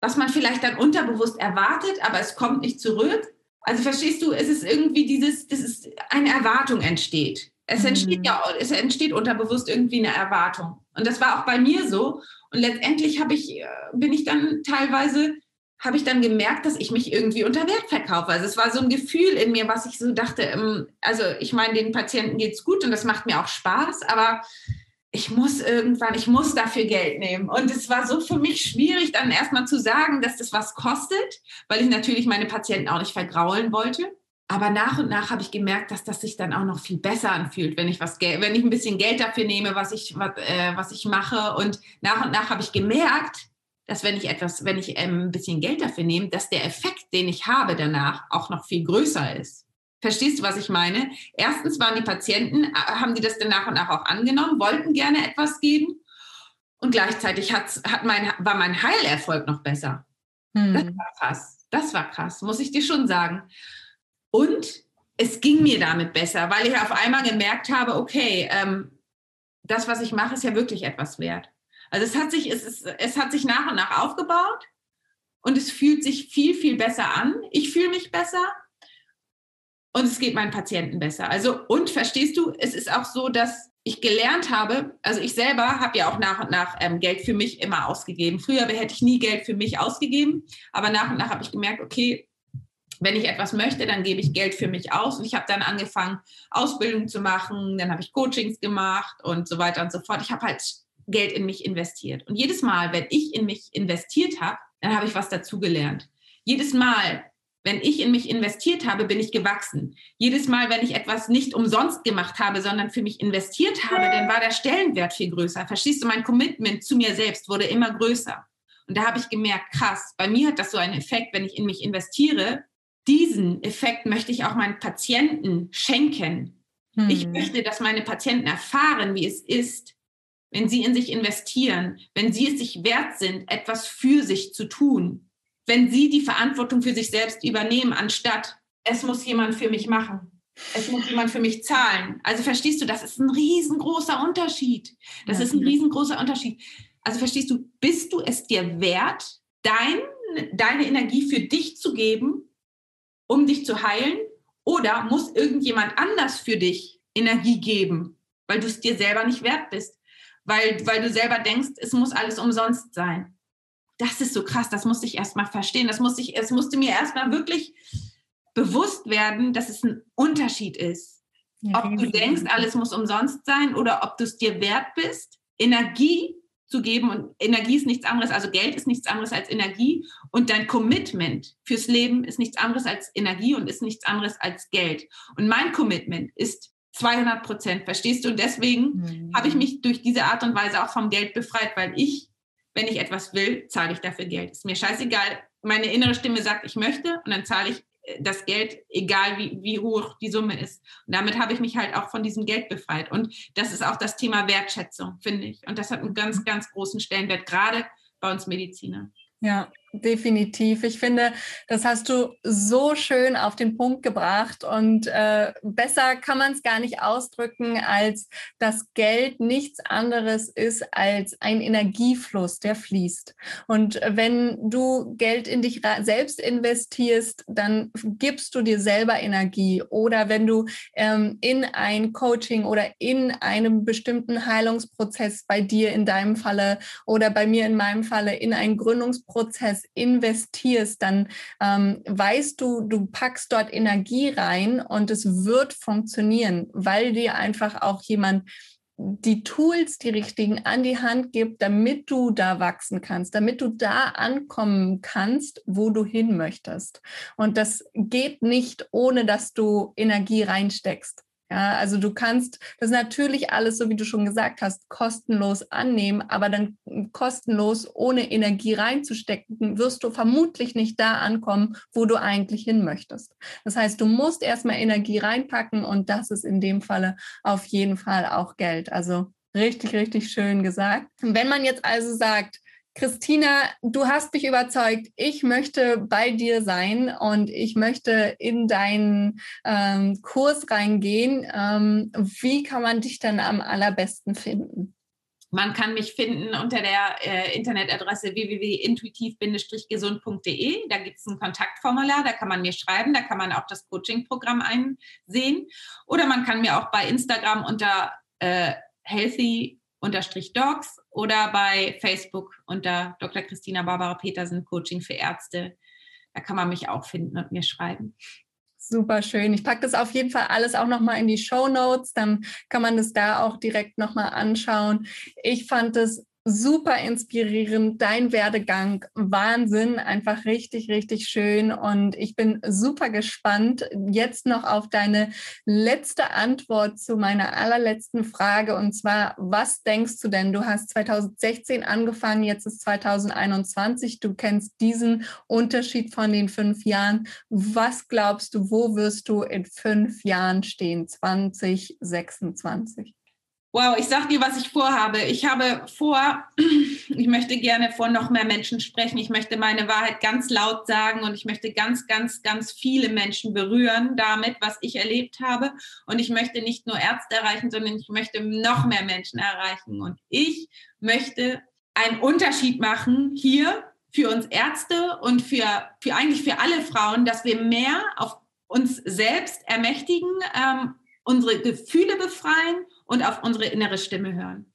was man vielleicht dann unterbewusst erwartet, aber es kommt nicht zurück. Also verstehst du, es ist irgendwie dieses, das ist eine Erwartung entsteht. Es entsteht mhm. ja, es entsteht unterbewusst irgendwie eine Erwartung. Und das war auch bei mir so. Und letztendlich habe ich, äh, bin ich dann teilweise habe ich dann gemerkt, dass ich mich irgendwie unter Wert verkaufe. Also es war so ein Gefühl in mir, was ich so dachte, ähm, also ich meine, den Patienten geht es gut und das macht mir auch Spaß, aber ich muss irgendwann, ich muss dafür Geld nehmen. Und es war so für mich schwierig, dann erstmal zu sagen, dass das was kostet, weil ich natürlich meine Patienten auch nicht vergraulen wollte. Aber nach und nach habe ich gemerkt, dass das sich dann auch noch viel besser anfühlt, wenn ich was, wenn ich ein bisschen Geld dafür nehme, was ich, was, äh, was ich mache. Und nach und nach habe ich gemerkt, dass wenn ich etwas, wenn ich ähm, ein bisschen Geld dafür nehme, dass der Effekt, den ich habe danach, auch noch viel größer ist. Verstehst du, was ich meine? Erstens waren die Patienten, äh, haben die das dann nach und nach auch angenommen, wollten gerne etwas geben und gleichzeitig hat, hat mein, war mein Heilerfolg noch besser. Hm. Das war krass. Das war krass, muss ich dir schon sagen. Und es ging mir damit besser, weil ich auf einmal gemerkt habe, okay, ähm, das, was ich mache, ist ja wirklich etwas wert. Also es hat sich, es, ist, es hat sich nach und nach aufgebaut und es fühlt sich viel, viel besser an. Ich fühle mich besser und es geht meinen Patienten besser. Also, und verstehst du, es ist auch so, dass ich gelernt habe, also ich selber habe ja auch nach und nach ähm, Geld für mich immer ausgegeben. Früher hätte ich nie Geld für mich ausgegeben, aber nach und nach habe ich gemerkt, okay, wenn ich etwas möchte, dann gebe ich Geld für mich aus. Und ich habe dann angefangen, Ausbildung zu machen, dann habe ich Coachings gemacht und so weiter und so fort. Ich habe halt Geld in mich investiert. Und jedes Mal, wenn ich in mich investiert habe, dann habe ich was dazugelernt. Jedes Mal, wenn ich in mich investiert habe, bin ich gewachsen. Jedes Mal, wenn ich etwas nicht umsonst gemacht habe, sondern für mich investiert habe, dann war der Stellenwert viel größer. Verstehst du, mein Commitment zu mir selbst wurde immer größer. Und da habe ich gemerkt, krass, bei mir hat das so einen Effekt, wenn ich in mich investiere. Diesen Effekt möchte ich auch meinen Patienten schenken. Hm. Ich möchte, dass meine Patienten erfahren, wie es ist, wenn sie in sich investieren, wenn sie es sich wert sind, etwas für sich zu tun, wenn sie die Verantwortung für sich selbst übernehmen, anstatt es muss jemand für mich machen. Es muss jemand für mich zahlen. Also verstehst du, das ist ein riesengroßer Unterschied. Das ja, ist ein riesengroßer Unterschied. Also verstehst du, bist du es dir wert, dein, deine Energie für dich zu geben, um dich zu heilen? Oder muss irgendjemand anders für dich Energie geben, weil du es dir selber nicht wert bist? Weil, weil du selber denkst, es muss alles umsonst sein. Das ist so krass, das musste ich erstmal verstehen. Das musste ich, es musste mir erstmal wirklich bewusst werden, dass es ein Unterschied ist. Ja, ob du denkst, alles muss umsonst sein oder ob du es dir wert bist, Energie zu geben. Und Energie ist nichts anderes, also Geld ist nichts anderes als Energie. Und dein Commitment fürs Leben ist nichts anderes als Energie und ist nichts anderes als Geld. Und mein Commitment ist 200 Prozent, verstehst du? Und deswegen mhm. habe ich mich durch diese Art und Weise auch vom Geld befreit, weil ich, wenn ich etwas will, zahle ich dafür Geld. Ist mir scheißegal. Meine innere Stimme sagt, ich möchte und dann zahle ich das Geld, egal wie, wie hoch die Summe ist. Und damit habe ich mich halt auch von diesem Geld befreit. Und das ist auch das Thema Wertschätzung, finde ich. Und das hat einen ganz, ganz großen Stellenwert, gerade bei uns Mediziner. Ja, definitiv. Ich finde, das hast du so schön auf den Punkt gebracht und äh, besser kann man es gar nicht ausdrücken, als dass Geld nichts anderes ist als ein Energiefluss, der fließt. Und wenn du Geld in dich selbst investierst, dann gibst du dir selber Energie. Oder wenn du ähm, in ein Coaching oder in einem bestimmten Heilungsprozess bei dir in deinem Falle oder bei mir in meinem Falle in einen Gründungsprozess investierst, dann ähm, weißt du, du packst dort Energie rein und es wird funktionieren, weil dir einfach auch jemand die Tools, die richtigen an die Hand gibt, damit du da wachsen kannst, damit du da ankommen kannst, wo du hin möchtest. Und das geht nicht, ohne dass du Energie reinsteckst. Ja, also du kannst das natürlich alles, so wie du schon gesagt hast, kostenlos annehmen, aber dann kostenlos ohne Energie reinzustecken, wirst du vermutlich nicht da ankommen, wo du eigentlich hin möchtest. Das heißt, du musst erstmal Energie reinpacken und das ist in dem Falle auf jeden Fall auch Geld. Also richtig, richtig schön gesagt. Wenn man jetzt also sagt, Christina, du hast mich überzeugt. Ich möchte bei dir sein und ich möchte in deinen ähm, Kurs reingehen. Ähm, wie kann man dich dann am allerbesten finden? Man kann mich finden unter der äh, Internetadresse www.intuitiv-gesund.de. Da gibt es ein Kontaktformular, da kann man mir schreiben, da kann man auch das Coaching-Programm einsehen. Oder man kann mir auch bei Instagram unter äh, healthy unterstrich Docs oder bei Facebook unter Dr. Christina Barbara Petersen Coaching für Ärzte. Da kann man mich auch finden und mir schreiben. Super schön. Ich packe das auf jeden Fall alles auch nochmal in die Show Notes. Dann kann man das da auch direkt nochmal anschauen. Ich fand es super inspirierend, dein Werdegang, Wahnsinn, einfach richtig, richtig schön. Und ich bin super gespannt jetzt noch auf deine letzte Antwort zu meiner allerletzten Frage. Und zwar, was denkst du denn? Du hast 2016 angefangen, jetzt ist 2021. Du kennst diesen Unterschied von den fünf Jahren. Was glaubst du, wo wirst du in fünf Jahren stehen, 2026? Wow, ich sag dir, was ich vorhabe. Ich habe vor, [clears throat] ich möchte gerne vor noch mehr Menschen sprechen. Ich möchte meine Wahrheit ganz laut sagen und ich möchte ganz, ganz, ganz viele Menschen berühren damit, was ich erlebt habe. Und ich möchte nicht nur Ärzte erreichen, sondern ich möchte noch mehr Menschen erreichen. Und ich möchte einen Unterschied machen hier für uns Ärzte und für, für eigentlich für alle Frauen, dass wir mehr auf uns selbst ermächtigen, ähm, unsere Gefühle befreien und auf unsere innere Stimme hören.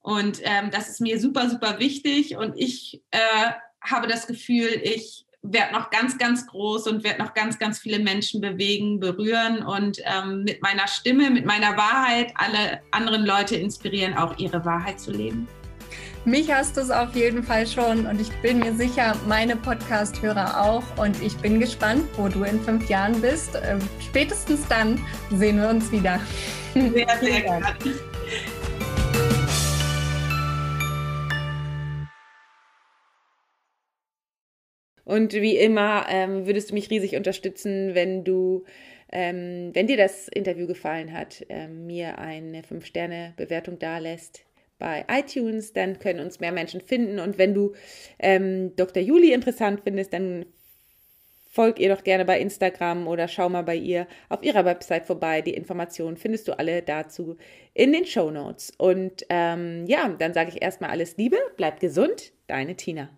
Und ähm, das ist mir super, super wichtig. Und ich äh, habe das Gefühl, ich werde noch ganz, ganz groß und werde noch ganz, ganz viele Menschen bewegen, berühren und ähm, mit meiner Stimme, mit meiner Wahrheit alle anderen Leute inspirieren, auch ihre Wahrheit zu leben. Mich hast du es auf jeden Fall schon und ich bin mir sicher, meine Podcast-Hörer auch. Und ich bin gespannt, wo du in fünf Jahren bist. Ähm, spätestens dann sehen wir uns wieder. Sehr, sehr gerne. Und wie immer ähm, würdest du mich riesig unterstützen, wenn du, ähm, wenn dir das Interview gefallen hat, ähm, mir eine 5-Sterne-Bewertung dalässt bei iTunes, dann können uns mehr Menschen finden. Und wenn du ähm, Dr. Juli interessant findest, dann folg ihr doch gerne bei Instagram oder schau mal bei ihr auf ihrer Website vorbei. Die Informationen findest du alle dazu in den Show Notes. Und ähm, ja, dann sage ich erstmal alles Liebe, bleib gesund, deine Tina.